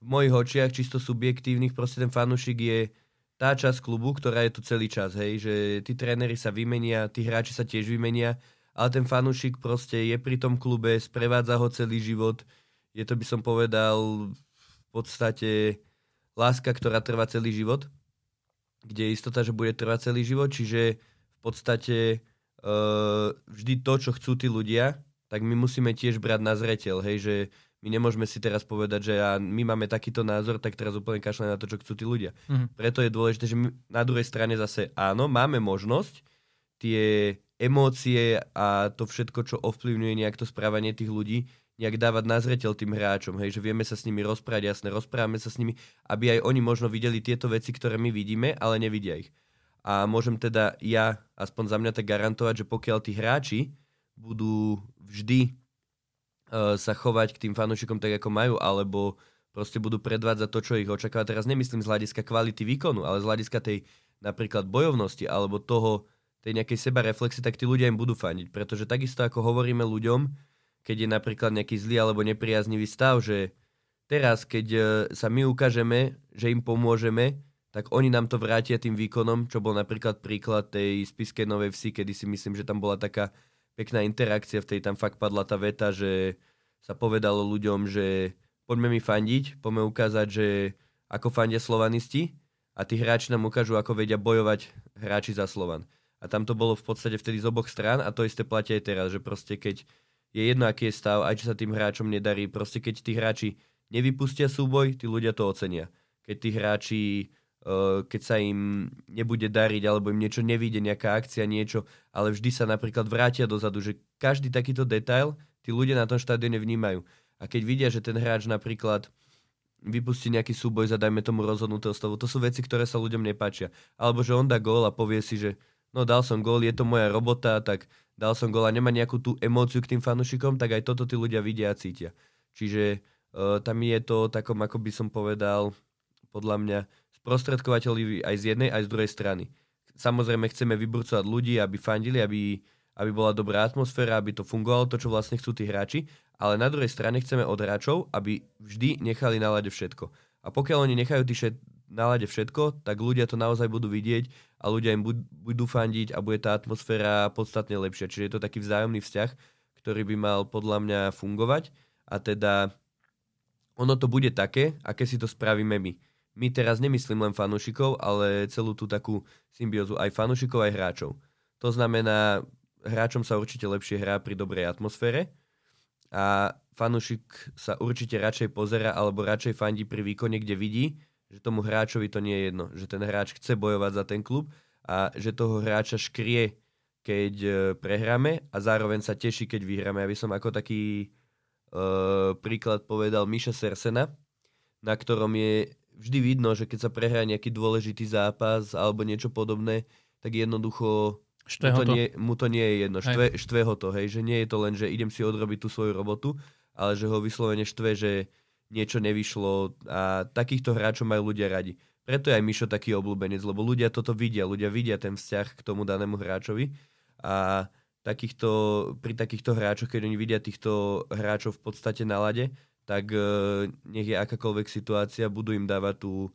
v mojich očiach čisto subjektívnych, proste ten fanúšik je tá časť klubu, ktorá je tu celý čas, hej, že tí tréneri sa vymenia, tí hráči sa tiež vymenia, ale ten fanúšik proste je pri tom klube, sprevádza ho celý život. Je to, by som povedal, v podstate láska, ktorá trvá celý život, kde je istota, že bude trvať celý život, čiže v podstate uh, vždy to, čo chcú tí ľudia, tak my musíme tiež brať na zreteľ, hej, že my nemôžeme si teraz povedať, že ja, my máme takýto názor, tak teraz úplne kašľa na to, čo chcú tí ľudia. Mm-hmm. Preto je dôležité, že my na druhej strane zase áno, máme možnosť tie emócie a to všetko, čo ovplyvňuje nejak to správanie tých ľudí, nejak dávať na zreteľ tým hráčom, hej, že vieme sa s nimi rozprávať, jasne, rozprávame sa s nimi, aby aj oni možno videli tieto veci, ktoré my vidíme, ale nevidia ich. A môžem teda ja, aspoň za mňa tak garantovať, že pokiaľ tí hráči budú vždy sa chovať k tým fanúšikom tak, ako majú, alebo proste budú predvádzať to, čo ich očakáva. Teraz nemyslím z hľadiska kvality výkonu, ale z hľadiska tej napríklad bojovnosti alebo toho, tej nejakej seba reflexy, tak tí ľudia im budú fandiť. Pretože takisto ako hovoríme ľuďom, keď je napríklad nejaký zlý alebo nepriaznivý stav, že teraz, keď uh, sa my ukážeme, že im pomôžeme, tak oni nám to vrátia tým výkonom, čo bol napríklad príklad tej spiskej Novej Vsi, kedy si myslím, že tam bola taká pekná interakcia, v tej tam fakt padla tá veta, že sa povedalo ľuďom, že poďme mi fandiť, poďme ukázať, že ako fandia slovanisti a tí hráči nám ukážu, ako vedia bojovať hráči za Slovan. A tam to bolo v podstate vtedy z oboch strán a to isté platí aj teraz, že proste keď je jedno, aký je stav, aj či sa tým hráčom nedarí, proste keď tí hráči nevypustia súboj, tí ľudia to ocenia. Keď tí hráči keď sa im nebude dariť alebo im niečo nevíde, nejaká akcia, niečo, ale vždy sa napríklad vrátia dozadu, že každý takýto detail tí ľudia na tom štadióne vnímajú. A keď vidia, že ten hráč napríklad vypustí nejaký súboj za, dajme tomu, rozhodnutého stavu, to sú veci, ktoré sa ľuďom nepáčia. Alebo že on dá gól a povie si, že no dal som gól, je to moja robota, tak dal som gól a nemá nejakú tú emóciu k tým fanúšikom, tak aj toto tí ľudia vidia a cítia. Čiže uh, tam je to takom, ako by som povedal, podľa mňa sprostredkovateľi aj z jednej, aj z druhej strany. Samozrejme chceme vyburcovať ľudí, aby fandili, aby, aby bola dobrá atmosféra, aby to fungovalo, to, čo vlastne chcú tí hráči, ale na druhej strane chceme od hráčov, aby vždy nechali na lade všetko. A pokiaľ oni nechajú tí všet, na lade všetko, tak ľudia to naozaj budú vidieť a ľudia im budú fandiť a bude tá atmosféra podstatne lepšia. Čiže je to taký vzájomný vzťah, ktorý by mal podľa mňa fungovať a teda ono to bude také, aké si to spravíme my my teraz nemyslím len fanúšikov, ale celú tú takú symbiózu aj fanúšikov, aj hráčov. To znamená, hráčom sa určite lepšie hrá pri dobrej atmosfére a fanúšik sa určite radšej pozera alebo radšej fandí pri výkone, kde vidí, že tomu hráčovi to nie je jedno, že ten hráč chce bojovať za ten klub a že toho hráča škrie, keď e, prehráme a zároveň sa teší, keď vyhráme. Ja by som ako taký uh, príklad povedal Miša Sersena, na ktorom je vždy vidno, že keď sa prehrá nejaký dôležitý zápas alebo niečo podobné, tak jednoducho mu to, nie, mu to nie je jedno. Štve, štve ho to, hej, že nie je to len, že idem si odrobiť tú svoju robotu, ale že ho vyslovene štve, že niečo nevyšlo a takýchto hráčov majú ľudia radi. Preto je aj Mišo taký obľúbenec, lebo ľudia toto vidia, ľudia vidia ten vzťah k tomu danému hráčovi a takýchto, pri takýchto hráčoch, keď oni vidia týchto hráčov v podstate na lade, tak uh, nech je akákoľvek situácia, budú im dávať tú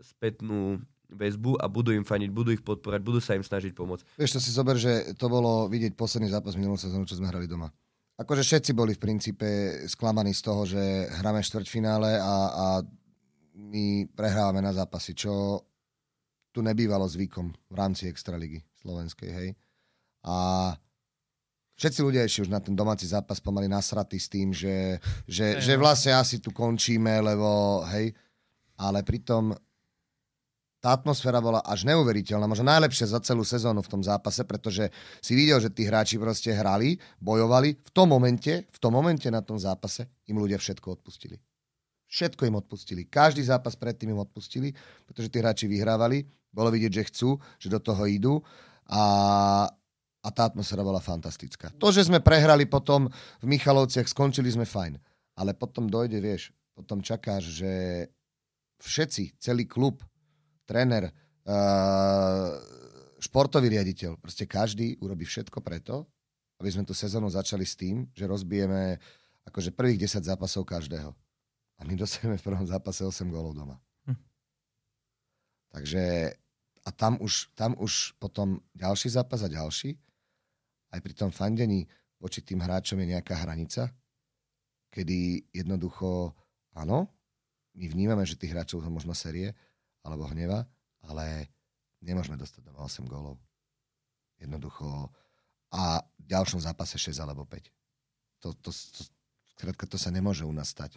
spätnú väzbu a budú im faniť, budú ich podporať, budú sa im snažiť pomôcť. Vieš, to si zober, že to bolo vidieť posledný zápas minulú sezónu, čo sme hrali doma. Akože všetci boli v princípe sklamaní z toho, že hráme štvrťfinále a, a my prehrávame na zápasy, čo tu nebývalo zvykom v rámci Extraligy slovenskej, hej. A všetci ľudia ešte už na ten domáci zápas pomaly nasratí s tým, že, že, že vlastne asi tu končíme, lebo hej, ale pritom tá atmosféra bola až neuveriteľná, možno najlepšia za celú sezónu v tom zápase, pretože si videl, že tí hráči proste hrali, bojovali. V tom momente, v tom momente na tom zápase im ľudia všetko odpustili. Všetko im odpustili. Každý zápas predtým im odpustili, pretože tí hráči vyhrávali. Bolo vidieť, že chcú, že do toho idú. A, a tá atmosféra bola fantastická. To, že sme prehrali potom v Michalovciach, skončili sme fajn. Ale potom dojde, vieš, potom čakáš, že všetci, celý klub, tréner, uh, športový riaditeľ, proste každý urobí všetko preto, aby sme tú sezónu začali s tým, že rozbijeme akože prvých 10 zápasov každého. A my dosiahneme v prvom zápase 8 gólov doma. Hm. Takže a tam už, tam už potom ďalší zápas a ďalší. Aj pri tom fandení voči tým hráčom je nejaká hranica, kedy jednoducho, áno, my vnímame, že tých hráčov sú možno série, alebo hneva, ale nemôžeme dostať doma 8 gólov. Jednoducho. A v ďalšom zápase 6 alebo 5. To, to, to, to, to sa nemôže u nás stať.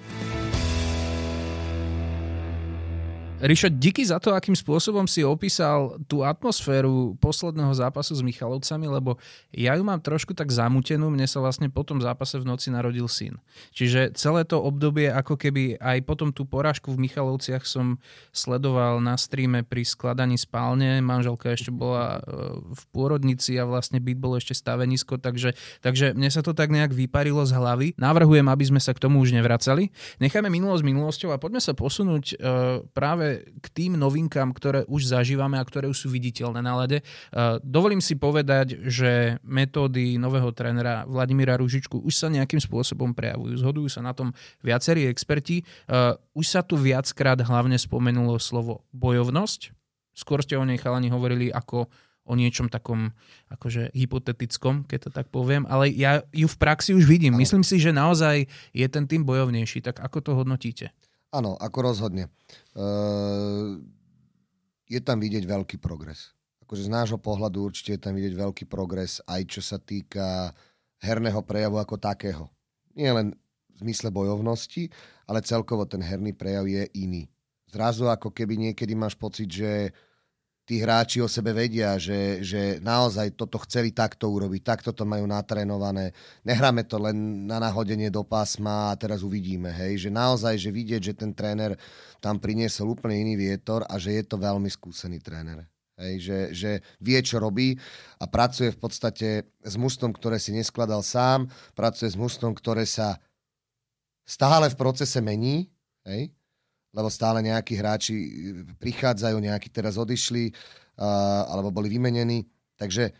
Ríšo, díky za to, akým spôsobom si opísal tú atmosféru posledného zápasu s Michalovcami, lebo ja ju mám trošku tak zamutenú, mne sa vlastne po tom zápase v noci narodil syn. Čiže celé to obdobie, ako keby aj potom tú porážku v Michalovciach som sledoval na streame pri skladaní spálne, manželka ešte bola e, v pôrodnici a vlastne byt bol ešte stavenisko, takže, takže mne sa to tak nejak vyparilo z hlavy. Navrhujem, aby sme sa k tomu už nevracali. Nechajme minulosť minulosťou a poďme sa posunúť uh, k tým novinkám, ktoré už zažívame a ktoré už sú viditeľné na lede. Uh, dovolím si povedať, že metódy nového trénera Vladimíra Ružičku už sa nejakým spôsobom prejavujú. Zhodujú sa na tom viacerí experti. Uh, už sa tu viackrát hlavne spomenulo slovo bojovnosť. Skôr ste o nej chalani hovorili ako o niečom takom akože hypotetickom, keď to tak poviem, ale ja ju v praxi už vidím. Myslím si, že naozaj je ten tým bojovnejší. Tak ako to hodnotíte? Áno, ako rozhodne. Uh, je tam vidieť veľký progres. Akože z nášho pohľadu určite je tam vidieť veľký progres, aj čo sa týka herného prejavu ako takého. Nie len v zmysle bojovnosti, ale celkovo ten herný prejav je iný. Zrazu ako keby niekedy máš pocit, že tí hráči o sebe vedia, že, že naozaj toto chceli takto urobiť, takto to majú natrénované. Nehráme to len na nahodenie do pásma a teraz uvidíme. Hej? Že naozaj, že vidieť, že ten tréner tam priniesol úplne iný vietor a že je to veľmi skúsený tréner. Hej, že, že vie, čo robí a pracuje v podstate s mužstvom, ktoré si neskladal sám, pracuje s mužstvom, ktoré sa stále v procese mení. Hej? Lebo stále nejakí hráči e, prichádzajú, nejakí teraz odišli uh, alebo boli vymenení. Takže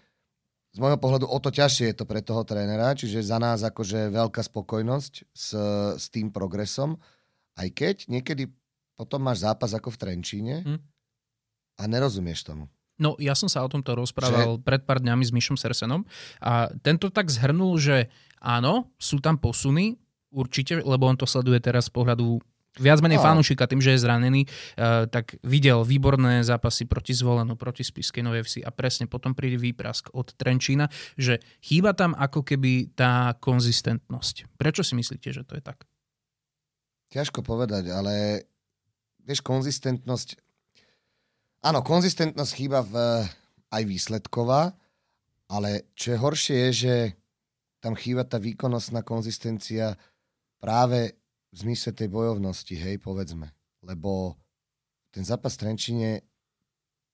z môjho pohľadu o to ťažšie je to pre toho trénera, čiže za nás akože veľká spokojnosť s, s tým progresom, aj keď niekedy potom máš zápas ako v Trenčíne hm. a nerozumieš tomu. No, ja som sa o tomto rozprával že... pred pár dňami s Mišom Sersenom a tento tak zhrnul, že áno, sú tam posuny, určite, lebo on to sleduje teraz z pohľadu viac menej no. fanúšika tým, že je zranený, uh, tak videl výborné zápasy proti Zvolenu, proti Spiskej Novej Vsi a presne potom príde výprask od Trenčína, že chýba tam ako keby tá konzistentnosť. Prečo si myslíte, že to je tak? Ťažko povedať, ale vieš, konzistentnosť... Áno, konzistentnosť chýba v, aj výsledková, ale čo je horšie je, že tam chýba tá výkonnostná konzistencia práve v zmysle tej bojovnosti, hej, povedzme. Lebo ten zápas v Trenčine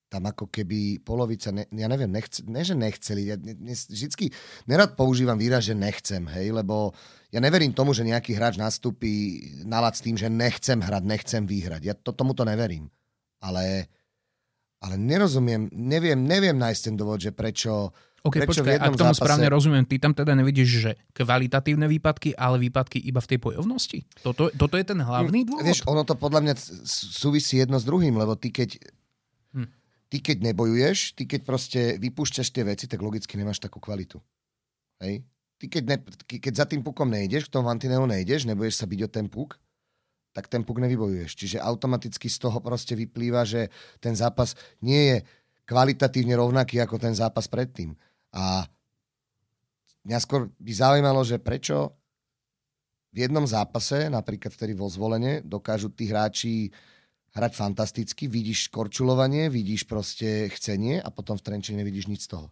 tam ako keby polovica, ne, ja neviem, nechce, ne, že nechceli, ja ne, ne, vždycky nerad používam výraz, že nechcem, hej, lebo ja neverím tomu, že nejaký hráč nastúpi nalad s tým, že nechcem hrať, nechcem vyhrať. Ja to, tomu to neverím. Ale, ale nerozumiem, neviem, neviem nájsť ten dôvod, že prečo, OK, prečo počkaj, ak tomu zápase... správne rozumiem, ty tam teda nevidíš, že kvalitatívne výpadky, ale výpadky iba v tej bojovnosti? Toto, toto je ten hlavný dôvod? Vieš, ono to podľa mňa súvisí jedno s druhým, lebo ty keď, hm. ty keď nebojuješ, ty keď proste vypúšťaš tie veci, tak logicky nemáš takú kvalitu. Hej? Ty keď, ne, keď za tým pukom nejdeš, k tomu Mantineu nejdeš, nebudeš sa byť o ten puk, tak ten puk nevybojuješ. Čiže automaticky z toho proste vyplýva, že ten zápas nie je kvalitatívne rovnaký ako ten zápas predtým. A mňa skôr by zaujímalo, že prečo v jednom zápase, napríklad vtedy vo zvolenie, dokážu tí hráči hrať fantasticky, vidíš korčulovanie, vidíš proste chcenie a potom v Trenčine nevidíš nič z toho.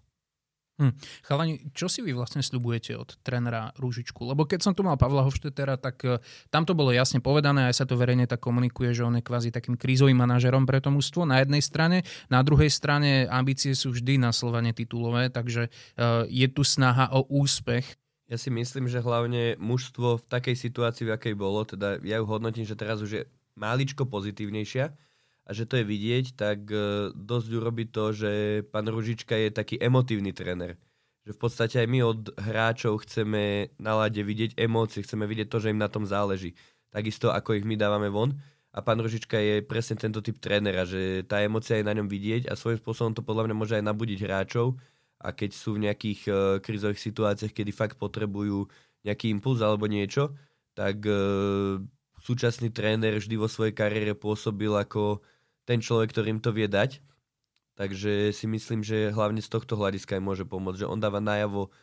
Hm. Chalani, čo si vy vlastne slibujete od trénera Rúžičku? Lebo keď som tu mal Pavla Hofštetera, tak uh, tam to bolo jasne povedané, aj sa to verejne tak komunikuje, že on je kvázi takým krízovým manažerom pre to mústvo na jednej strane. Na druhej strane ambície sú vždy na Slovane titulové, takže uh, je tu snaha o úspech. Ja si myslím, že hlavne mužstvo v takej situácii, v akej bolo, teda ja ju hodnotím, že teraz už je máličko pozitívnejšia, a že to je vidieť, tak e, dosť urobí to, že pán Ružička je taký emotívny tréner. Že v podstate aj my od hráčov chceme na lade vidieť emócie, chceme vidieť to, že im na tom záleží. Takisto ako ich my dávame von. A pán Ružička je presne tento typ trénera, že tá emocia je na ňom vidieť a svojím spôsobom to podľa mňa môže aj nabudiť hráčov. A keď sú v nejakých uh, krizových situáciách, kedy fakt potrebujú nejaký impuls alebo niečo, tak uh, súčasný tréner vždy vo svojej kariére pôsobil ako ten človek, ktorým to vie dať. Takže si myslím, že hlavne z tohto hľadiska aj môže pomôcť, že on dáva najavo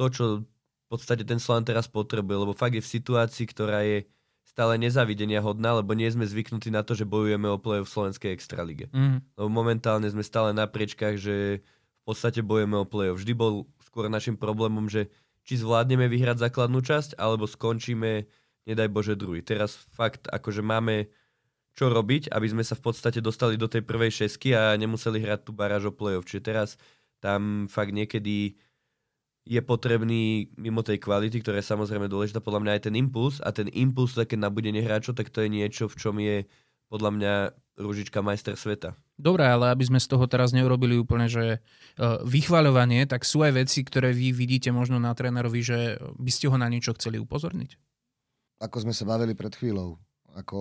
to, čo v podstate ten Slovan teraz potrebuje, lebo fakt je v situácii, ktorá je stále nezavidenia hodná, lebo nie sme zvyknutí na to, že bojujeme o play v Slovenskej extralige. Mm. Lebo momentálne sme stále na priečkách, že v podstate bojujeme o play Vždy bol skôr našim problémom, že či zvládneme vyhrať základnú časť, alebo skončíme, nedaj Bože, druhý. Teraz fakt, akože máme čo robiť, aby sme sa v podstate dostali do tej prvej šesky a nemuseli hrať tú baráž o play-off. Čiže teraz tam fakt niekedy je potrebný mimo tej kvality, ktorá je samozrejme dôležitá, podľa mňa aj ten impuls a ten impuls také nabudenie hráčov, tak to je niečo, v čom je podľa mňa Ružička majster sveta. Dobre, ale aby sme z toho teraz neurobili úplne, že e, vychvaľovanie, tak sú aj veci, ktoré vy vidíte možno na trénerovi, že by ste ho na niečo chceli upozorniť? Ako sme sa bavili pred chvíľou, ako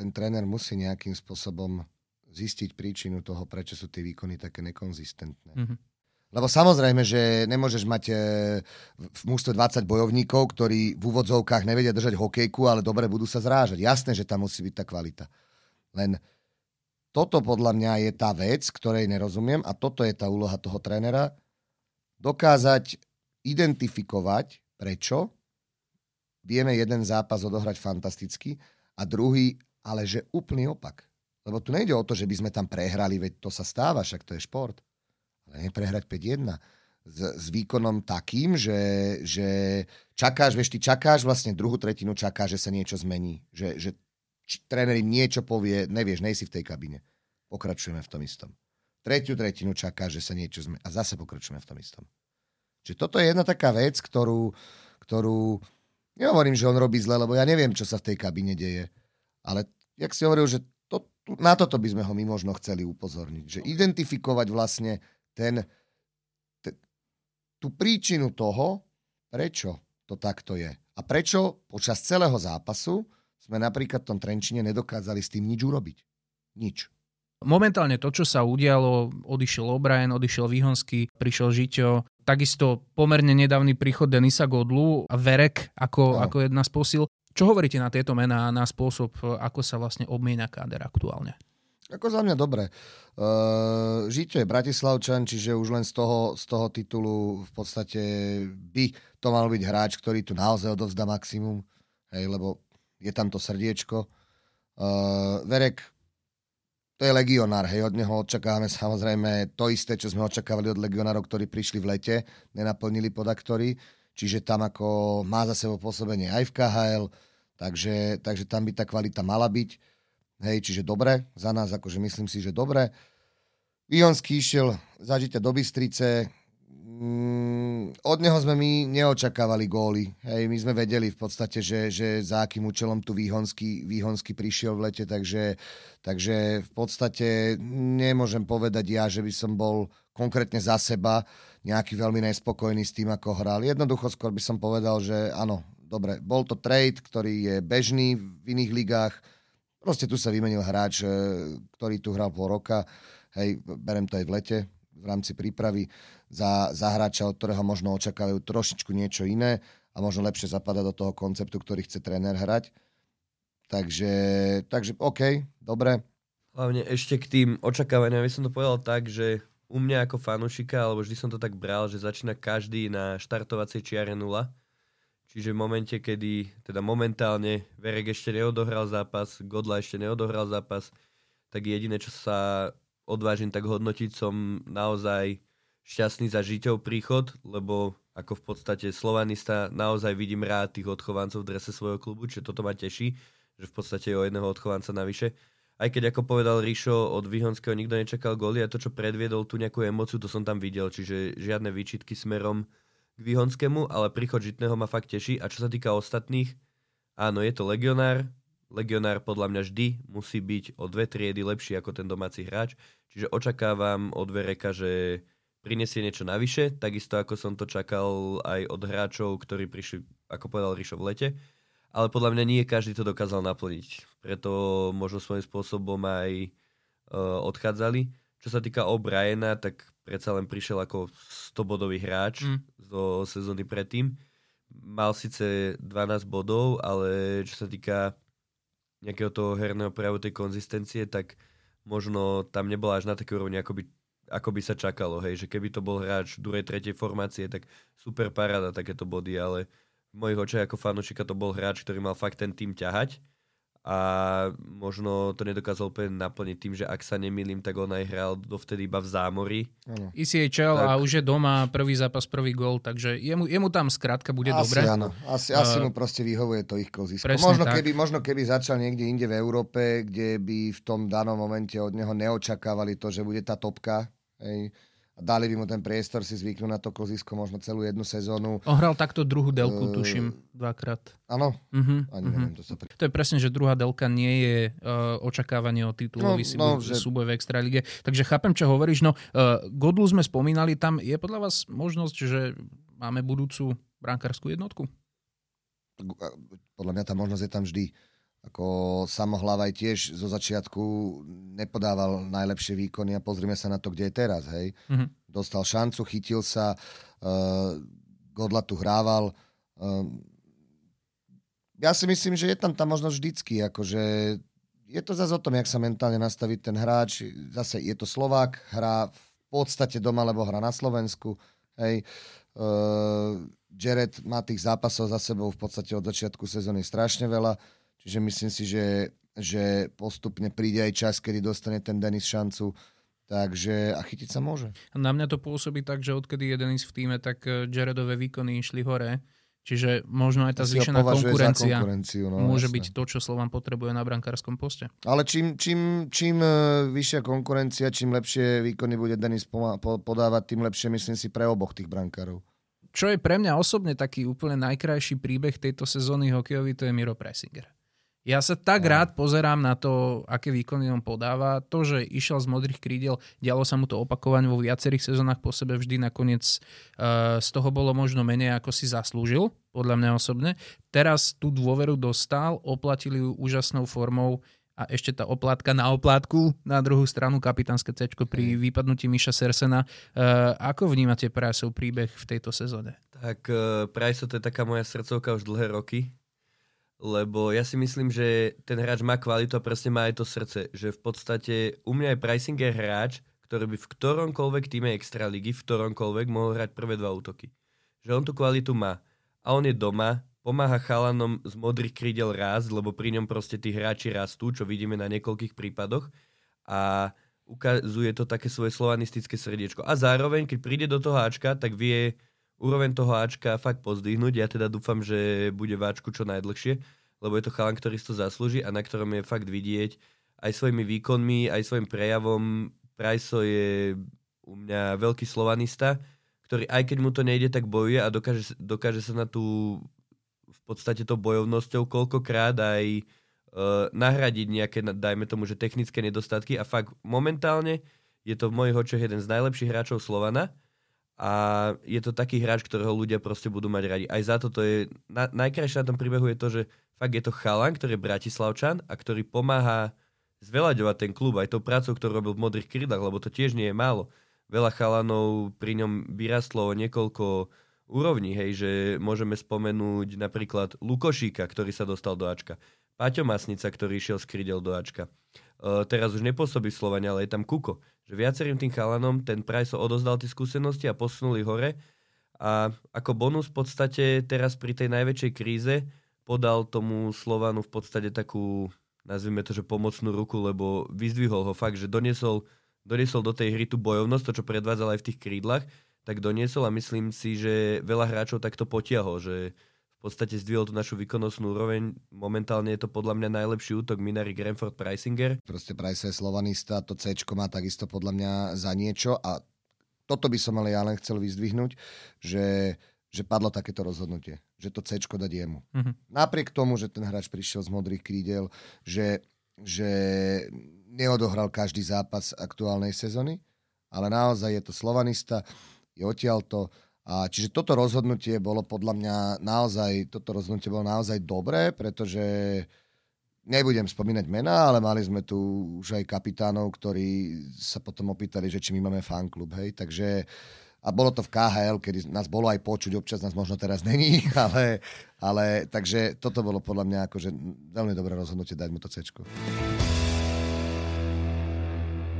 ten tréner musí nejakým spôsobom zistiť príčinu toho, prečo sú tie výkony také nekonzistentné. Mm-hmm. Lebo samozrejme, že nemôžeš mať e, v mústve 20 bojovníkov, ktorí v úvodzovkách nevedia držať hokejku, ale dobre budú sa zrážať. Jasné, že tam musí byť tá kvalita. Len toto podľa mňa je tá vec, ktorej nerozumiem a toto je tá úloha toho trénera. Dokázať identifikovať, prečo vieme jeden zápas odohrať fantasticky a druhý ale že úplný opak. Lebo tu nejde o to, že by sme tam prehrali, veď to sa stáva, však to je šport. Ale neprehrať 5-1 s, s výkonom takým, že, že čakáš, vieš, ty čakáš vlastne druhú tretinu, čakáš, že sa niečo zmení. Že, že tréner im niečo povie, nevieš, nejsi v tej kabine. Pokračujeme v tom istom. Tretiu tretinu čakáš, že sa niečo zmení. A zase pokračujeme v tom istom. Čiže toto je jedna taká vec, ktorú, ktorú nehovorím, že on robí zle, lebo ja neviem, čo sa v tej kabine deje ale jak si hovoril, že to, na toto by sme ho my možno chceli upozorniť. Že identifikovať vlastne ten, te, tú príčinu toho, prečo to takto je. A prečo počas celého zápasu sme napríklad v tom Trenčine nedokázali s tým nič urobiť. Nič. Momentálne to, čo sa udialo, odišiel O'Brien, odišiel Výhonsky, prišiel Žiťo, takisto pomerne nedávny príchod Denisa Godlu a Verek ako, no. ako jedna z posil. Čo hovoríte na tieto mená na spôsob, ako sa vlastne obmienia káder aktuálne? Ako za mňa dobre. Uh, Žito je Bratislavčan, čiže už len z toho, z toho titulu v podstate by to mal byť hráč, ktorý tu naozaj odovzdá maximum, hej, lebo je tam to srdiečko. Uh, Verek, to je legionár, hej, od neho očakávame samozrejme to isté, čo sme očakávali od legionárov, ktorí prišli v lete, nenaplnili podaktory čiže tam ako má za sebou pôsobenie aj v KHL, takže, takže tam by tá kvalita mala byť. Hej, čiže dobre, za nás akože myslím si, že dobre. Vihonský išiel zažite do Bystrice, Mm, od neho sme my neočakávali góly. Hej, my sme vedeli v podstate, že, že za akým účelom tu Výhonsky, Výhonsky prišiel v lete, takže, takže v podstate nemôžem povedať ja, že by som bol konkrétne za seba nejaký veľmi nespokojný s tým, ako hral. Jednoducho skôr by som povedal, že áno, dobre, bol to trade, ktorý je bežný v iných ligách. Proste tu sa vymenil hráč, eh, ktorý tu hral pol roka. Hej, berem to aj v lete, v rámci prípravy za, za hráča, od ktorého možno očakávajú trošičku niečo iné a možno lepšie zapadá do toho konceptu, ktorý chce tréner hrať. Takže, takže OK, dobre. Hlavne ešte k tým očakávaniam, aby som to povedal tak, že u mňa ako fanušika, alebo vždy som to tak bral, že začína každý na štartovacej čiare nula. Čiže v momente, kedy, teda momentálne Verek ešte neodohral zápas, Godla ešte neodohral zápas, tak jediné, čo sa odvážim tak hodnotiť, som naozaj šťastný za Žiťov príchod, lebo ako v podstate slovanista naozaj vidím rád tých odchovancov v drese svojho klubu, čiže toto ma teší, že v podstate je o jedného odchovanca navyše. Aj keď ako povedal Ríšo, od Vyhonského nikto nečakal góly a to, čo predviedol tú nejakú emociu, to som tam videl, čiže žiadne výčitky smerom k Vyhonskému, ale príchod Žitného ma fakt teší. A čo sa týka ostatných, áno, je to legionár, legionár podľa mňa vždy musí byť o dve triedy lepší ako ten domáci hráč, čiže očakávam od Vereka, že prinesie niečo navyše, takisto ako som to čakal aj od hráčov, ktorí prišli, ako povedal Rišo, v lete. Ale podľa mňa nie každý to dokázal naplniť. Preto možno svojím spôsobom aj uh, odchádzali. Čo sa týka O'Briena, tak predsa len prišiel ako 100-bodový hráč mm. zo sezóny predtým. Mal síce 12 bodov, ale čo sa týka nejakého toho herného prejavu tej konzistencie, tak možno tam nebola až na také úrovni, ako by ako by sa čakalo, hej, že keby to bol hráč druhej, tretej formácie, tak super paráda takéto body, ale v mojich očiach ako fanúšika to bol hráč, ktorý mal fakt ten tým ťahať a možno to nedokázal úplne naplniť tým, že ak sa nemýlim, tak on aj hral dovtedy iba v zámori. Ano. ECHL tak... a už je doma, prvý zápas, prvý gol, takže jemu, jemu tam skrátka bude asi, dobre. Áno. Asi, uh, asi mu proste vyhovuje to ich kozisko. Možno keby, možno keby začal niekde inde v Európe, kde by v tom danom momente od neho neočakávali to, že bude tá topka, Hej. Dali by mu ten priestor si zvyknúť na to kozisko možno celú jednu sezónu. Ohral takto druhú delku, uh, tuším, dvakrát. Áno? Uh-huh, Ani uh-huh. neviem, to sa... Pri... To je presne, že druhá delka nie je uh, očakávanie o titulový no, no, že... súboj v Extralige. Takže chápem, čo hovoríš. No, uh, Godlu sme spomínali, tam je podľa vás možnosť, že máme budúcu brankárskú jednotku? Podľa mňa tá možnosť je tam vždy. Ako Samohlavaj tiež zo začiatku nepodával najlepšie výkony a pozrime sa na to, kde je teraz. Hej. Mm-hmm. Dostal šancu, chytil sa, uh, Godla tu hrával. Uh, ja si myslím, že je tam tá možnosť vždycky. Akože je to zase o tom, jak sa mentálne nastaví ten hráč. Zase je to Slovák, hrá v podstate doma, lebo hrá na Slovensku. Hej. Uh, Jared má tých zápasov za sebou v podstate od začiatku sezóny strašne veľa Čiže myslím si, že, že postupne príde aj čas, kedy dostane ten Denis šancu. Takže a chytiť sa môže. Na mňa to pôsobí tak, že odkedy je Denis v týme, tak eh, Jaredové výkony išli hore. Čiže možno aj tá zvýšená konkurencia no, môže jasne. byť to, čo Slovan potrebuje na brankárskom poste. Ale čím, čím, čím eh, vyššia konkurencia, čím lepšie výkony bude Denis podávať, tým lepšie myslím si pre oboch tých brankárov. Čo je pre mňa osobne taký úplne najkrajší príbeh tejto sezóny hokejový, to je Miro Pressinger. Ja sa tak no. rád pozerám na to, aké výkony on podáva. To, že išiel z modrých krídel, dialo sa mu to opakovane vo viacerých sezónach po sebe, vždy nakoniec uh, z toho bolo možno menej, ako si zaslúžil, podľa mňa osobne. Teraz tú dôveru dostal, oplatili ju úžasnou formou a ešte tá oplátka na oplátku, na druhú stranu kapitánske C pri vypadnutí Miša Sersena. Uh, ako vnímate Priceov príbeh v tejto sezóne? Tak uh, Price to je taká moja srdcovka už dlhé roky lebo ja si myslím, že ten hráč má kvalitu a presne má aj to srdce, že v podstate u mňa je Preisinger hráč, ktorý by v ktoromkoľvek týme Extraligy, v ktoromkoľvek mohol hrať prvé dva útoky. Že on tú kvalitu má. A on je doma, pomáha chalanom z modrých krídel raz, lebo pri ňom proste tí hráči rastú, čo vidíme na niekoľkých prípadoch. A ukazuje to také svoje slovanistické srdiečko. A zároveň, keď príde do toho Ačka, tak vie úroveň toho Ačka fakt pozdvihnúť. Ja teda dúfam, že bude v Ačku čo najdlhšie, lebo je to chalan, ktorý si to zaslúži a na ktorom je fakt vidieť, aj svojimi výkonmi, aj svojim prejavom. Prajso je u mňa veľký slovanista, ktorý aj keď mu to nejde, tak bojuje a dokáže, dokáže sa na tú v podstate to bojovnosťou koľkokrát aj uh, nahradiť nejaké, dajme tomu, že technické nedostatky a fakt momentálne je to v mojich očiach jeden z najlepších hráčov Slovana a je to taký hráč, ktorého ľudia proste budú mať radi. Aj za to to je, na, najkrajšie na tom príbehu je to, že fakt je to chalan, ktorý je Bratislavčan a ktorý pomáha zveľaďovať ten klub aj tou prácou, ktorú robil v modrých krydlách, lebo to tiež nie je málo. Veľa chalanov pri ňom vyrastlo niekoľko úrovní, hej, že môžeme spomenúť napríklad Lukošíka, ktorý sa dostal do Ačka. Paťo Masnica, ktorý išiel z krydel do Ačka. Uh, teraz už nepôsobí v Slovane, ale je tam Kuko že viacerým tým chalanom ten Price odozdal tie skúsenosti a posunuli hore a ako bonus v podstate teraz pri tej najväčšej kríze podal tomu Slovanu v podstate takú, nazvime to, že pomocnú ruku, lebo vyzdvihol ho fakt, že doniesol, doniesol do tej hry tú bojovnosť, to čo predvádzal aj v tých krídlach, tak doniesol a myslím si, že veľa hráčov takto potiahol, že v podstate zdvihol tú našu výkonnostnú úroveň. Momentálne je to podľa mňa najlepší útok Minary Granford Pricinger. Proste Price je slovanista, to C má takisto podľa mňa za niečo a toto by som ale ja len chcel vyzdvihnúť, že, že padlo takéto rozhodnutie, že to C dať jemu. Mm-hmm. Napriek tomu, že ten hráč prišiel z modrých krídel, že, že neodohral každý zápas aktuálnej sezóny, ale naozaj je to slovanista, je odtiaľto, a čiže toto rozhodnutie bolo podľa mňa naozaj, toto rozhodnutie bolo naozaj dobré, pretože nebudem spomínať mená, ale mali sme tu už aj kapitánov, ktorí sa potom opýtali, že či my máme fanklub, hej, takže a bolo to v KHL, kedy nás bolo aj počuť, občas nás možno teraz není, ale, ale takže toto bolo podľa mňa akože veľmi dobré rozhodnutie dať mu to C.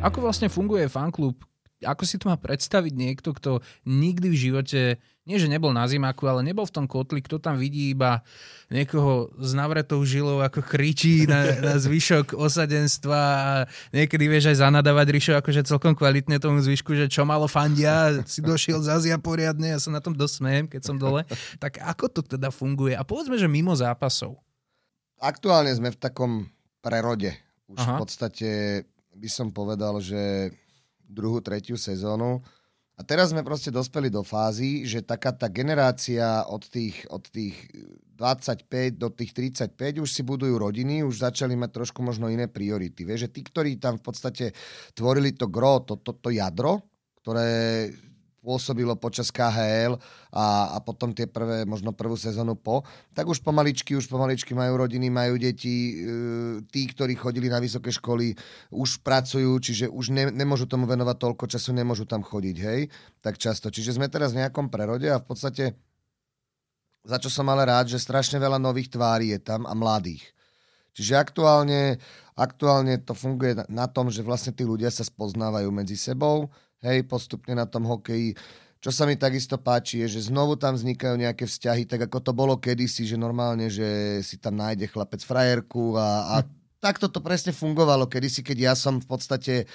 Ako vlastne funguje fanklub? Ako si to má predstaviť niekto, kto nikdy v živote, nie že nebol na zimaku, ale nebol v tom kotli, kto tam vidí iba niekoho s navretou žilou, ako kričí na, na zvyšok osadenstva a niekedy vieš aj zanadávať Rišo akože celkom kvalitne tomu zvyšku, že čo malo fandia, si došiel z Azia poriadne, ja sa na tom dosmejem, keď som dole. Tak ako to teda funguje? A povedzme, že mimo zápasov. Aktuálne sme v takom prerode. Už Aha. v podstate by som povedal, že druhú, tretiu sezónu. A teraz sme proste dospeli do fázy, že taká tá generácia od tých, od tých 25 do tých 35 už si budujú rodiny, už začali mať trošku možno iné priority. Vieš, že tí, ktorí tam v podstate tvorili to gro, to, to, to jadro, ktoré pôsobilo počas KHL a, a potom tie prvé, možno prvú sezónu po, tak už pomaličky, už pomaličky majú rodiny, majú deti, e, tí, ktorí chodili na vysoké školy, už pracujú, čiže už ne, nemôžu tomu venovať toľko času, nemôžu tam chodiť, hej, tak často. Čiže sme teraz v nejakom prerode a v podstate za čo som ale rád, že strašne veľa nových tvári je tam a mladých. Čiže aktuálne, aktuálne to funguje na, na tom, že vlastne tí ľudia sa spoznávajú medzi sebou, hej, postupne na tom hokeji. Čo sa mi takisto páči, je, že znovu tam vznikajú nejaké vzťahy, tak ako to bolo kedysi, že normálne, že si tam nájde chlapec frajerku a, a hm. takto to presne fungovalo kedysi, keď ja som v podstate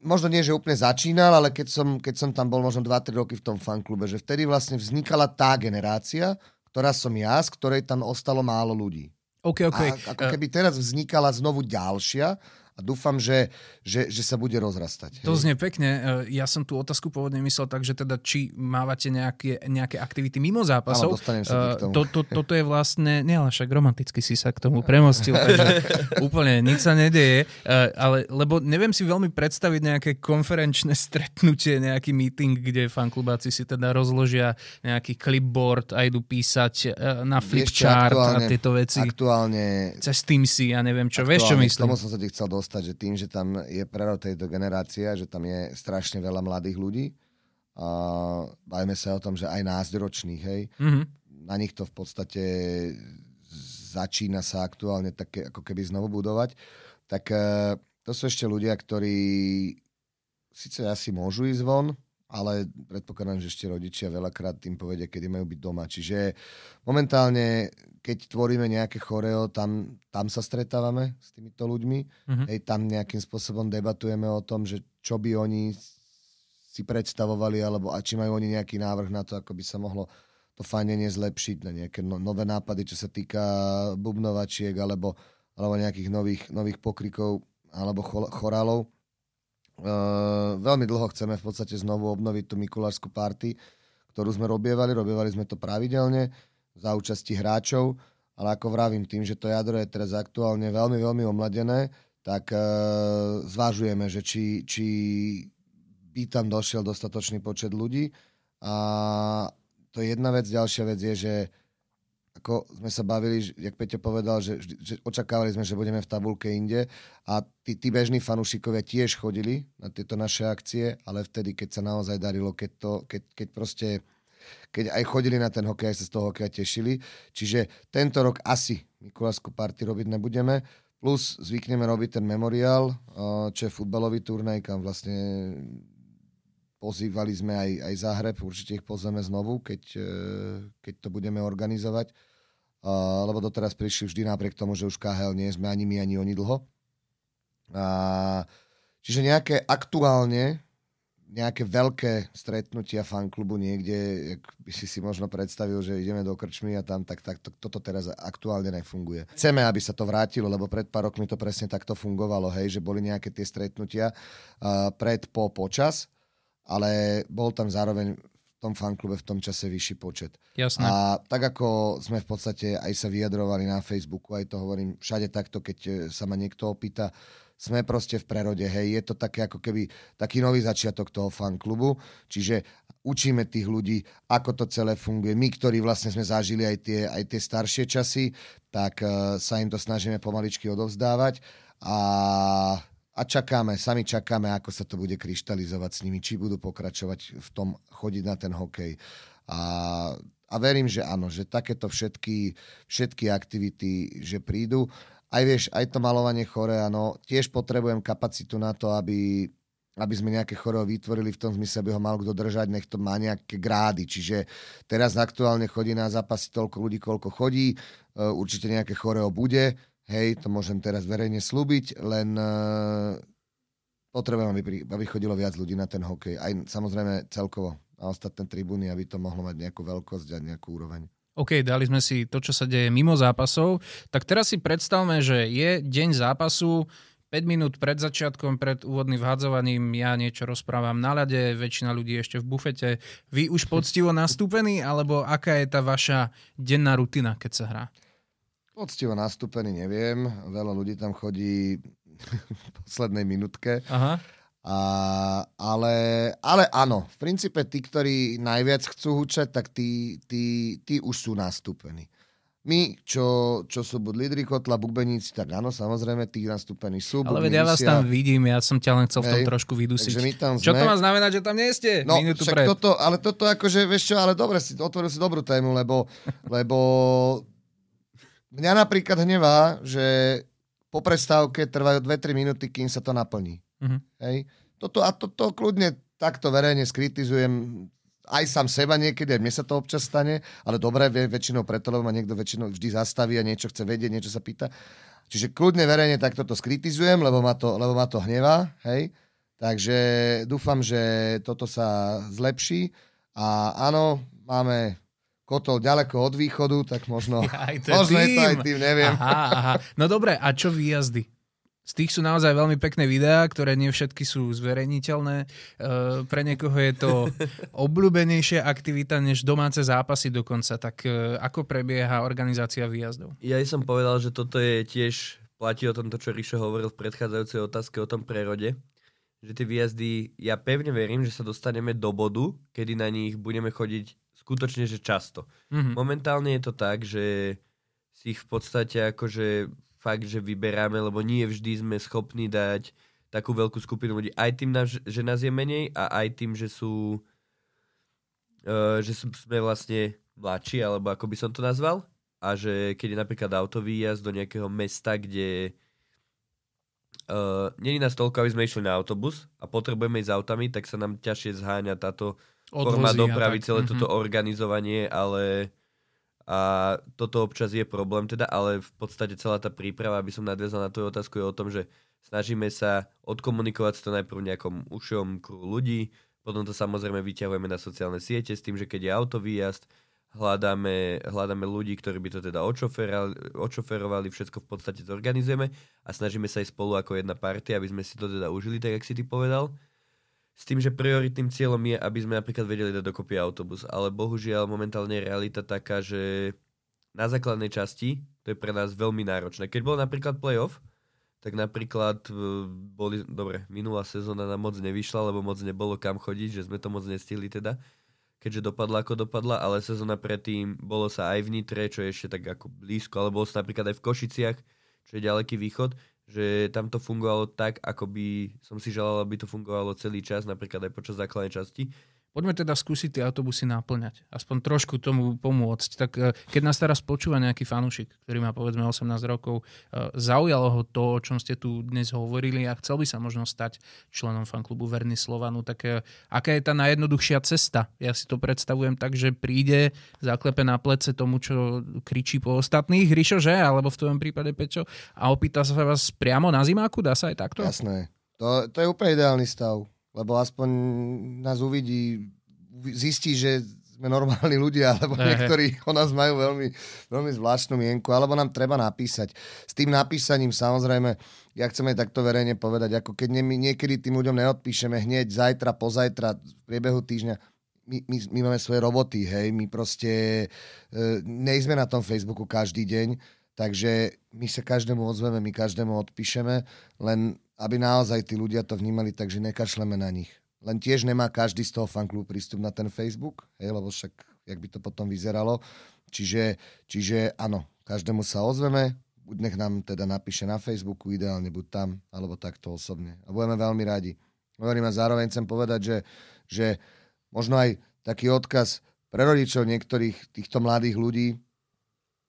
možno nie, že úplne začínal, ale keď som, keď som tam bol možno 2-3 roky v tom fanklube, že vtedy vlastne vznikala tá generácia, ktorá som ja, z ktorej tam ostalo málo ľudí. Okay, okay. A ako keby teraz vznikala znovu ďalšia, a dúfam, že, že, že sa bude rozrastať. To znie pekne. E, ja som tú otázku pôvodne myslel tak, že teda či mávate nejaké, nejaké aktivity mimo zápasov. Áno, sa k tomu. To, to, toto je vlastne, nie ale však romanticky si sa k tomu premostil, takže úplne nič sa nedeje. E, ale, lebo neviem si veľmi predstaviť nejaké konferenčné stretnutie, nejaký meeting, kde fanklubáci si teda rozložia nejaký clipboard a idú písať e, na flipchart a tieto veci. Aktuálne... Cez Teamsy, ja neviem čo. Vieš, čo myslím? Tomu som sa ti chcel dostať dostať, že tým, že tam je prerod tejto generácia, že tam je strašne veľa mladých ľudí, a bajme sa o tom, že aj násťročných, hej, mm-hmm. na nich to v podstate začína sa aktuálne také ako keby znovu budovať, tak uh, to sú ešte ľudia, ktorí síce asi môžu ísť von, ale predpokladám, že ešte rodičia veľakrát tým povedia, kedy majú byť doma. Čiže momentálne, keď tvoríme nejaké choreo, tam, tam sa stretávame s týmito ľuďmi. Mm-hmm. Hej, tam nejakým spôsobom debatujeme o tom, že čo by oni si predstavovali, alebo a či majú oni nejaký návrh na to, ako by sa mohlo to fajnenie zlepšiť, na nejaké no, nové nápady, čo sa týka bubnovačiek, alebo alebo nejakých nových, nových pokrikov alebo chorálov. Uh, veľmi dlho chceme v podstate znovu obnoviť tú Mikulárskú party, ktorú sme robievali. Robievali sme to pravidelne za účasti hráčov, ale ako vravím, tým, že to jadro je teraz aktuálne veľmi, veľmi omladené, tak uh, zvážujeme, že či, či by tam došiel dostatočný počet ľudí. A to je jedna vec. Ďalšia vec je, že ako sme sa bavili, jak Peťo povedal, že, že očakávali sme, že budeme v tabulke inde. A tí, tí bežní fanúšikovia tiež chodili na tieto naše akcie, ale vtedy, keď sa naozaj darilo, keď, to, keď, keď proste keď aj chodili na ten hokej, aj sa z toho hokeja tešili. Čiže tento rok asi Mikulášsku party robiť nebudeme, plus zvykneme robiť ten memoriál, čo je futbalový turnaj, kam vlastne pozývali sme aj, aj Zahreb, určite ich pozveme znovu, keď, e, keď to budeme organizovať Uh, lebo doteraz prišli vždy napriek tomu, že už KHL nie sme ani my, ani oni dlho. Uh, čiže nejaké aktuálne, nejaké veľké stretnutia fanklubu niekde, jak by si si možno predstavil, že ideme do krčmy a tam, tak, tak to, toto teraz aktuálne nefunguje. Chceme, aby sa to vrátilo, lebo pred pár rokmi to presne takto fungovalo, hej, že boli nejaké tie stretnutia uh, pred, po, počas, ale bol tam zároveň tom fanklube v tom čase vyšší počet. Jasné. A tak ako sme v podstate aj sa vyjadrovali na Facebooku, aj to hovorím všade takto, keď e, sa ma niekto opýta, sme proste v prerode, hej, je to také ako keby taký nový začiatok toho fanklubu, čiže učíme tých ľudí, ako to celé funguje. My, ktorí vlastne sme zažili aj tie, aj tie staršie časy, tak uh, sa im to snažíme pomaličky odovzdávať a a čakáme, sami čakáme, ako sa to bude kryštalizovať s nimi, či budú pokračovať v tom chodiť na ten hokej. A, a verím, že áno, že takéto všetky, všetky aktivity, že prídu. Aj vieš, aj to malovanie chore, áno, tiež potrebujem kapacitu na to, aby, aby sme nejaké choreo vytvorili v tom zmysle, aby ho mal kto držať, nech to má nejaké grády. Čiže teraz aktuálne chodí na zápasy toľko ľudí, koľko chodí, e, určite nejaké choreo bude, Hej, to môžem teraz verejne slúbiť, len uh, potrebujem, aby, aby chodilo viac ľudí na ten hokej. Aj samozrejme celkovo na ostatné tribúny, aby to mohlo mať nejakú veľkosť a nejakú úroveň. OK, dali sme si to, čo sa deje mimo zápasov. Tak teraz si predstavme, že je deň zápasu, 5 minút pred začiatkom, pred úvodným vhadzovaním ja niečo rozprávam na ľade, väčšina ľudí ešte v bufete. Vy už poctivo nastúpení, alebo aká je tá vaša denná rutina, keď sa hrá? Poctivo nastúpený neviem, veľa ľudí tam chodí v poslednej minutke. Aha. A, ale, ale áno, v princípe tí, ktorí najviac chcú hučať, tak tí, tí, tí už sú nastúpení. My, čo, čo sú buď lídry kotla, bubeníci, tak áno, samozrejme, tí nastúpení sú. Ale veď ja vás tam vidím, ja som ťa len chcel v tom trošku vydusiť. My tam sme... Čo to má znamenať, že tam nie ste? No, však pred. toto, ale toto akože, vieš čo, ale dobre si, otvoril si dobrú tému, lebo, lebo Mňa napríklad hnevá, že po prestávke trvajú 2-3 minúty, kým sa to naplní. Uh-huh. Hej? Toto, a toto kľudne takto verejne skritizujem aj sám seba niekedy, aj mne sa to občas stane, ale dobre, väčšinou preto, lebo ma niekto väčšinou vždy zastaví a niečo chce vedieť, niečo sa pýta. Čiže kľudne verejne takto to skritizujem, lebo ma to, lebo ma to hnevá, hej. Takže dúfam, že toto sa zlepší a áno, máme kotol ďaleko od východu, tak možno, aj to možno je to aj tým, neviem. Aha, aha. No dobre, a čo výjazdy? Z tých sú naozaj veľmi pekné videá, ktoré nie všetky sú zverejniteľné. E, pre niekoho je to obľúbenejšia aktivita než domáce zápasy dokonca. Tak e, ako prebieha organizácia výjazdov? Ja som povedal, že toto je tiež, platí o tomto, čo Ríšo hovoril v predchádzajúcej otázke o tom prerode že tie výjazdy, ja pevne verím, že sa dostaneme do bodu, kedy na nich budeme chodiť skutočne, že často. Mm-hmm. Momentálne je to tak, že si ich v podstate akože fakt, že vyberáme, lebo nie vždy sme schopní dať takú veľkú skupinu ľudí. Aj tým, že nás je menej a aj tým, že sú uh, že sme vlastne mladší, alebo ako by som to nazval. A že keď je napríklad autový jazd do nejakého mesta, kde uh, není nás toľko, aby sme išli na autobus a potrebujeme ísť autami, tak sa nám ťažšie zháňa táto forma dopravy, celé mm-hmm. toto organizovanie, ale a toto občas je problém teda, ale v podstate celá tá príprava, aby som nadviazal na tvoju otázku, je o tom, že snažíme sa odkomunikovať to najprv nejakom ušom kruhu ľudí, potom to samozrejme vyťahujeme na sociálne siete s tým, že keď je autovýjazd hľadáme, hľadáme ľudí, ktorí by to teda očoferovali, všetko v podstate zorganizujeme a snažíme sa aj spolu ako jedna partia, aby sme si to teda užili, tak jak si ty povedal. S tým, že prioritným cieľom je, aby sme napríklad vedeli dať dokopy autobus, ale bohužiaľ momentálne je realita taká, že na základnej časti to je pre nás veľmi náročné. Keď bol napríklad playoff, tak napríklad e, boli, dobre, minulá sezóna nám moc nevyšla, lebo moc nebolo kam chodiť, že sme to moc nestihli teda, keďže dopadla ako dopadla, ale sezóna predtým bolo sa aj v Nitre, čo je ešte tak ako blízko, ale bolo sa napríklad aj v Košiciach, čo je ďaleký východ, že tam to fungovalo tak, ako by som si želal, aby to fungovalo celý čas, napríklad aj počas základnej časti, Poďme teda skúsiť tie autobusy naplňať. Aspoň trošku tomu pomôcť. Tak e, keď nás teraz počúva nejaký fanúšik, ktorý má povedzme 18 rokov, e, zaujalo ho to, o čom ste tu dnes hovorili a chcel by sa možno stať členom fanklubu Verny Slovanu, tak e, aká je tá najjednoduchšia cesta? Ja si to predstavujem tak, že príde, zaklepe na plece tomu, čo kričí po ostatných, Rišo, že? Alebo v tvojom prípade Pečo a opýta sa vás priamo na zimáku? Dá sa aj takto? Jasné. To, to je úplne ideálny stav lebo aspoň nás uvidí, zistí, že sme normálni ľudia, alebo niektorí o nás majú veľmi, veľmi zvláštnu mienku, alebo nám treba napísať. S tým napísaním samozrejme, ja chcem aj takto verejne povedať, ako keď nie, niekedy tým ľuďom neodpíšeme hneď zajtra, pozajtra, v priebehu týždňa, my, my, my máme svoje roboty, hej, my proste e, nejsme na tom Facebooku každý deň, takže my sa každému ozveme, my každému odpíšeme, len aby naozaj tí ľudia to vnímali tak, že nekašleme na nich. Len tiež nemá každý z toho fanklubu prístup na ten Facebook, hej, lebo však, jak by to potom vyzeralo. Čiže, čiže áno, každému sa ozveme, buď nech nám teda napíše na Facebooku, ideálne buď tam, alebo takto osobne. A budeme veľmi radi. Hovorím a zároveň chcem povedať, že, že možno aj taký odkaz pre rodičov niektorých týchto mladých ľudí,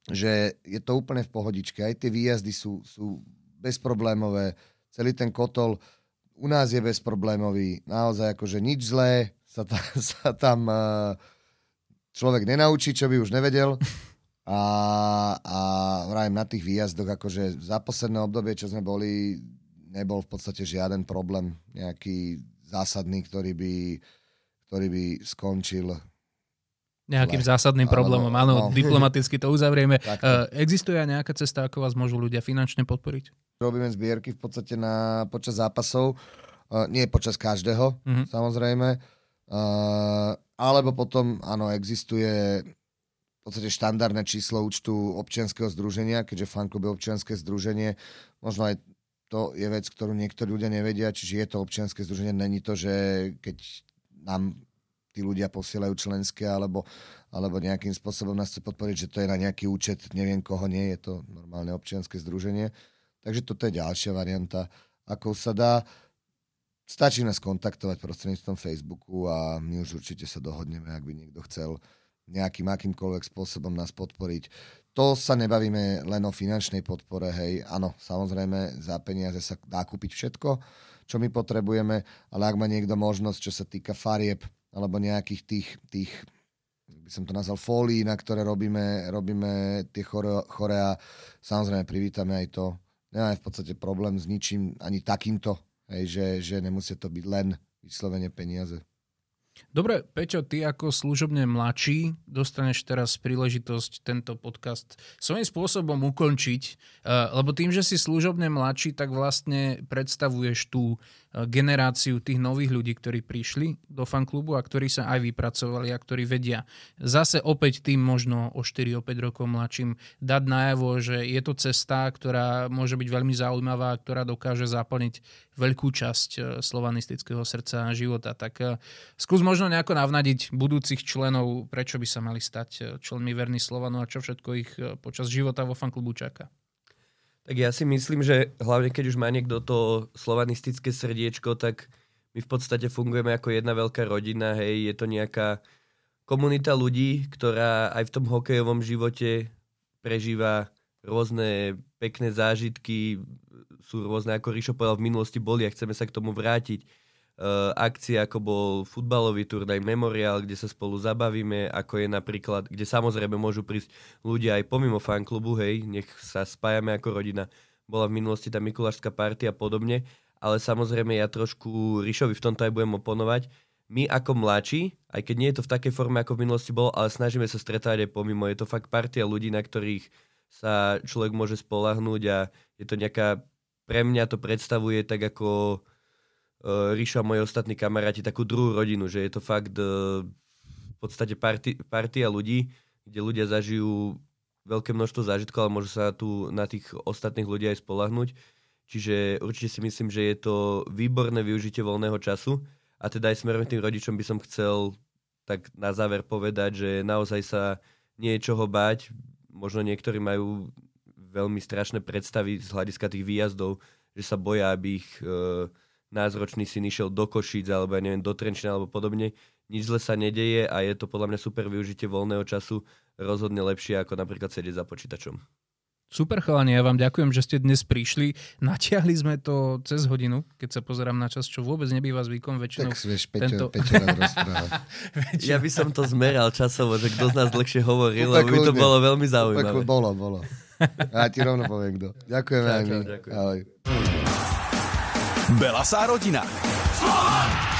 že je to úplne v pohodičke. Aj tie výjazdy sú, sú bezproblémové celý ten kotol u nás je bezproblémový. Naozaj akože nič zlé sa, ta, sa tam uh, človek nenaučí, čo by už nevedel. A, a vrajem na tých výjazdoch, akože za posledné obdobie, čo sme boli, nebol v podstate žiaden problém nejaký zásadný, ktorý by, ktorý by skončil nejakým zásadným problémom. Áno, no. diplomaticky to uzavrieme. Uh, existuje aj nejaká cesta, ako vás môžu ľudia finančne podporiť? Robíme zbierky v podstate na, počas zápasov, uh, nie počas každého, uh-huh. samozrejme. Uh, alebo potom, áno, existuje v podstate štandardné číslo účtu občianského združenia, keďže fanklub je občianske združenie. Možno aj to je vec, ktorú niektorí ľudia nevedia, čiže je to občianske združenie. Není to, že keď nám tí ľudia posielajú členské alebo, alebo nejakým spôsobom nás chce podporiť, že to je na nejaký účet, neviem koho nie, je to normálne občianske združenie. Takže toto je ďalšia varianta, ako sa dá. Stačí nás kontaktovať prostredníctvom Facebooku a my už určite sa dohodneme, ak by niekto chcel nejakým akýmkoľvek spôsobom nás podporiť. To sa nebavíme len o finančnej podpore, hej, áno, samozrejme za peniaze sa dá kúpiť všetko, čo my potrebujeme, ale ak má niekto možnosť, čo sa týka farieb, alebo nejakých tých, tých by som to nazval fólií, na ktoré robíme, robíme tie chore, chorea. Samozrejme, privítame aj to. Nemáme v podstate problém s ničím, ani takýmto, hej, že, že nemusia to byť len vyslovene peniaze. Dobre, Peťo, ty ako služobne mladší dostaneš teraz príležitosť tento podcast svojím spôsobom ukončiť, eh, lebo tým, že si služobne mladší, tak vlastne predstavuješ tú generáciu tých nových ľudí, ktorí prišli do fanklubu a ktorí sa aj vypracovali a ktorí vedia zase opäť tým možno o 4-5 rokov mladším dať najavo, že je to cesta, ktorá môže byť veľmi zaujímavá, ktorá dokáže zaplniť veľkú časť e, slovanistického srdca a života. Tak e, skús možno nejako navnadiť budúcich členov, prečo by sa mali stať e, členmi verní Slovanu a čo všetko ich počas života vo fanklubu čaká. Tak ja si myslím, že hlavne keď už má niekto to slovanistické srdiečko, tak my v podstate fungujeme ako jedna veľká rodina, hej, je to nejaká komunita ľudí, ktorá aj v tom hokejovom živote prežíva rôzne pekné zážitky, sú rôzne, ako Rišo povedal, v minulosti boli a chceme sa k tomu vrátiť akcie, ako bol futbalový turnaj Memorial, kde sa spolu zabavíme, ako je napríklad, kde samozrejme môžu prísť ľudia aj pomimo fanklubu, hej, nech sa spájame ako rodina. Bola v minulosti tá Mikulášská partia a podobne, ale samozrejme ja trošku Rišovi v tomto aj budem oponovať. my ako mladší, aj keď nie je to v takej forme, ako v minulosti bolo, ale snažíme sa stretávať aj pomimo. Je to fakt partia ľudí, na ktorých sa človek môže spolahnúť a je to nejaká, pre mňa to predstavuje tak ako uh, Ríša a moji ostatní kamaráti takú druhú rodinu, že je to fakt uh, v podstate party, partia ľudí, kde ľudia zažijú veľké množstvo zážitkov, ale môžu sa tu na tých ostatných ľudí aj spolahnuť. Čiže určite si myslím, že je to výborné využitie voľného času a teda aj smerom tým rodičom by som chcel tak na záver povedať, že naozaj sa nie je čoho báť. Možno niektorí majú veľmi strašné predstavy z hľadiska tých výjazdov, že sa boja, aby ich e, názročný syn išiel do Košíc alebo ja neviem, do Trenčina alebo podobne. Nič zle sa nedeje a je to podľa mňa super využitie voľného času rozhodne lepšie ako napríklad sedieť za počítačom. Super chalani, ja vám ďakujem, že ste dnes prišli. Natiahli sme to cez hodinu, keď sa pozerám na čas, čo vôbec nebýva zvykom väčšinou. Tak vieš, Peťo, tento... Peťo Ja by som to zmeral časovo, že kto z nás dlhšie hovoril, lebo by to bolo veľmi zaujímavé. Bolo, bolo. Ja ti rovno poviem kto. Ďakujem veľmi. Ahoj. Bela sa rodina. Slovan!